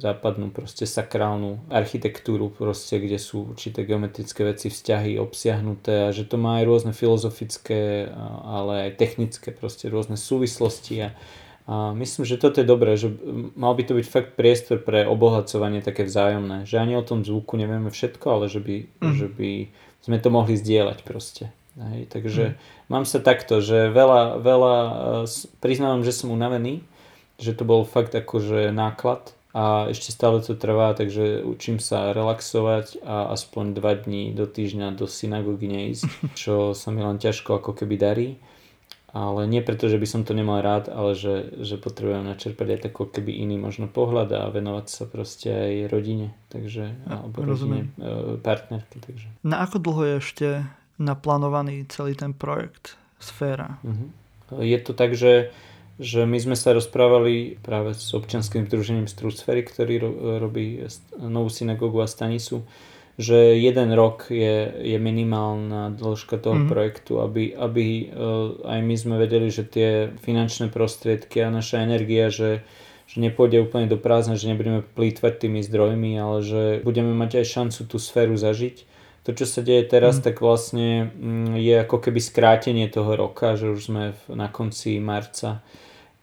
západnú proste sakrálnu architektúru proste, kde sú určité geometrické veci, vzťahy obsiahnuté a že to má aj rôzne filozofické, ale aj technické proste rôzne súvislosti a a myslím, že toto je dobré, že mal by to byť fakt priestor pre obohacovanie také vzájomné. Že ani o tom zvuku nevieme všetko, ale že by, mm. že by sme to mohli zdieľať proste. Hej, takže mm. mám sa takto, že veľa, veľa, e, priznávam, že som unavený, že to bol fakt akože náklad a ešte stále to trvá, takže učím sa relaxovať a aspoň dva dní do týždňa do synagógy neísť, [laughs] čo sa mi len ťažko ako keby darí ale nie preto, že by som to nemal rád, ale že, že potrebujem načerpať aj tako keby iný možno pohľad a venovať sa proste aj rodine, takže, alebo rodine, e, partnerky. Takže. Na ako dlho je ešte naplánovaný celý ten projekt Sféra? Uh-huh. Je to tak, že, že my sme sa rozprávali práve s občanským združením Strúsféry, ktorý ro, robí novú synagógu a stanicu, že jeden rok je, je minimálna dĺžka toho mm. projektu, aby, aby uh, aj my sme vedeli, že tie finančné prostriedky a naša energia, že, že nepôjde úplne do prázdna, že nebudeme plýtvať tými zdrojmi, ale že budeme mať aj šancu tú sféru zažiť. To, čo sa deje teraz, mm. tak vlastne mm, je ako keby skrátenie toho roka, že už sme na konci marca,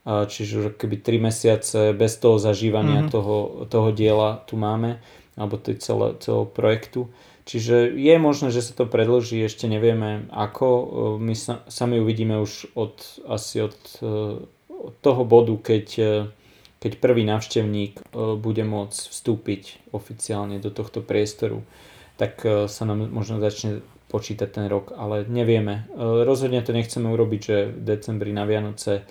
čiže už keby 3 mesiace bez toho zažívania mm. toho, toho diela tu máme alebo tej celé, celého projektu. Čiže je možné, že sa to predloží, ešte nevieme ako. My sa, sami uvidíme už od, asi od, od toho bodu, keď, keď prvý návštevník e, bude môcť vstúpiť oficiálne do tohto priestoru, tak e, sa nám možno začne počítať ten rok, ale nevieme. E, rozhodne to nechceme urobiť, že v decembri na Vianoce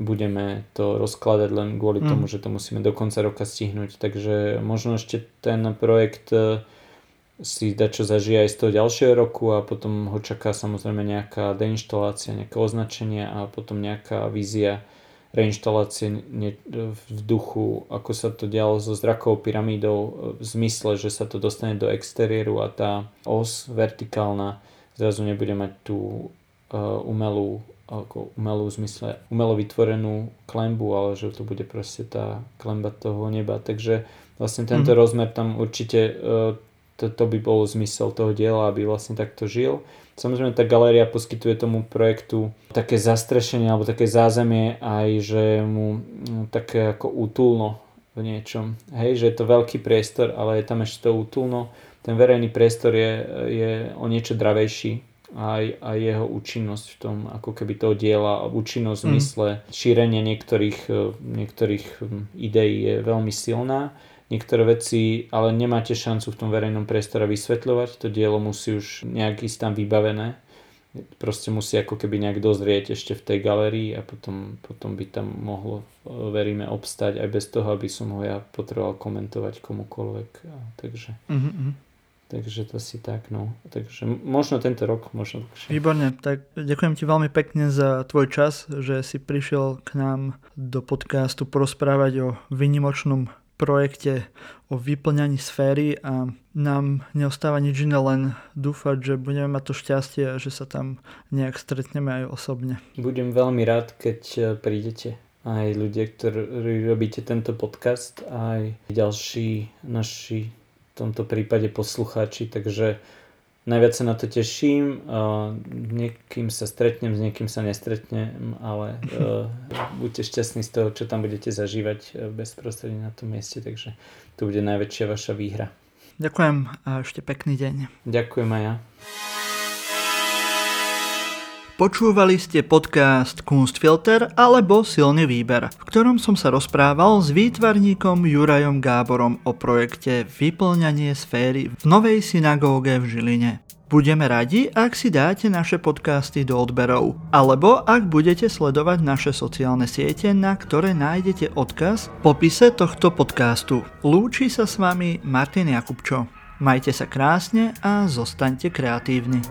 budeme to rozkladať len kvôli mm. tomu, že to musíme do konca roka stihnúť. Takže možno ešte ten projekt e, si dať čo zažije aj z toho ďalšieho roku a potom ho čaká samozrejme nejaká deinštalácia, nejaké označenie a potom nejaká vízia reinštalácie v duchu, ako sa to dialo so zrakovou pyramídou v zmysle, že sa to dostane do exteriéru a tá os vertikálna zrazu nebude mať tú e, umelú ako umelú zmysle, umelo vytvorenú klembu, ale že to bude proste tá klemba toho neba. Takže vlastne tento mm. rozmer tam určite e, to, to by bol zmysel toho diela, aby vlastne takto žil. Samozrejme tá galéria poskytuje tomu projektu také zastrešenie alebo také zázemie aj, že mu no, také ako útulno v niečom. Hej, že je to veľký priestor, ale je tam ešte to útulno. Ten verejný priestor je, je o niečo dravejší aj, aj jeho účinnosť v tom, ako keby toho diela, účinnosť v mm. mysle, šírenie niektorých, e, niektorých ideí je veľmi silná. Niektoré veci ale nemáte šancu v tom verejnom priestore vysvetľovať, to dielo musí už nejak ísť tam vybavené. Proste musí ako keby nejak dozrieť ešte v tej galerii a potom, potom by tam mohlo, e, veríme, obstať aj bez toho, aby som ho ja potreboval komentovať komukoľvek. Takže... Mm-hmm. Takže to si tak, no. Takže možno tento rok, možno. Výborne, tak ďakujem ti veľmi pekne za tvoj čas, že si prišiel k nám do podcastu porozprávať o vynimočnom projekte o vyplňaní sféry a nám neostáva nič iné, len dúfať, že budeme mať to šťastie a že sa tam nejak stretneme aj osobne. Budem veľmi rád, keď e, prídete aj ľudia, ktorí robíte tento podcast, aj ďalší naši v tomto prípade poslucháči, takže najviac sa na to teším. Niekým sa stretnem, s niekým sa nestretnem, ale e, [laughs] buďte šťastní z toho, čo tam budete zažívať e, bezprostredne na tom mieste, takže to bude najväčšia vaša výhra. Ďakujem a ešte pekný deň. Ďakujem aj ja. Počúvali ste podcast Kunstfilter alebo Silný výber, v ktorom som sa rozprával s výtvarníkom Jurajom Gáborom o projekte Vyplňanie sféry v novej synagóge v Žiline. Budeme radi, ak si dáte naše podcasty do odberov, alebo ak budete sledovať naše sociálne siete, na ktoré nájdete odkaz v popise tohto podcastu. Lúči sa s vami Martin Jakubčo. Majte sa krásne a zostaňte kreatívni.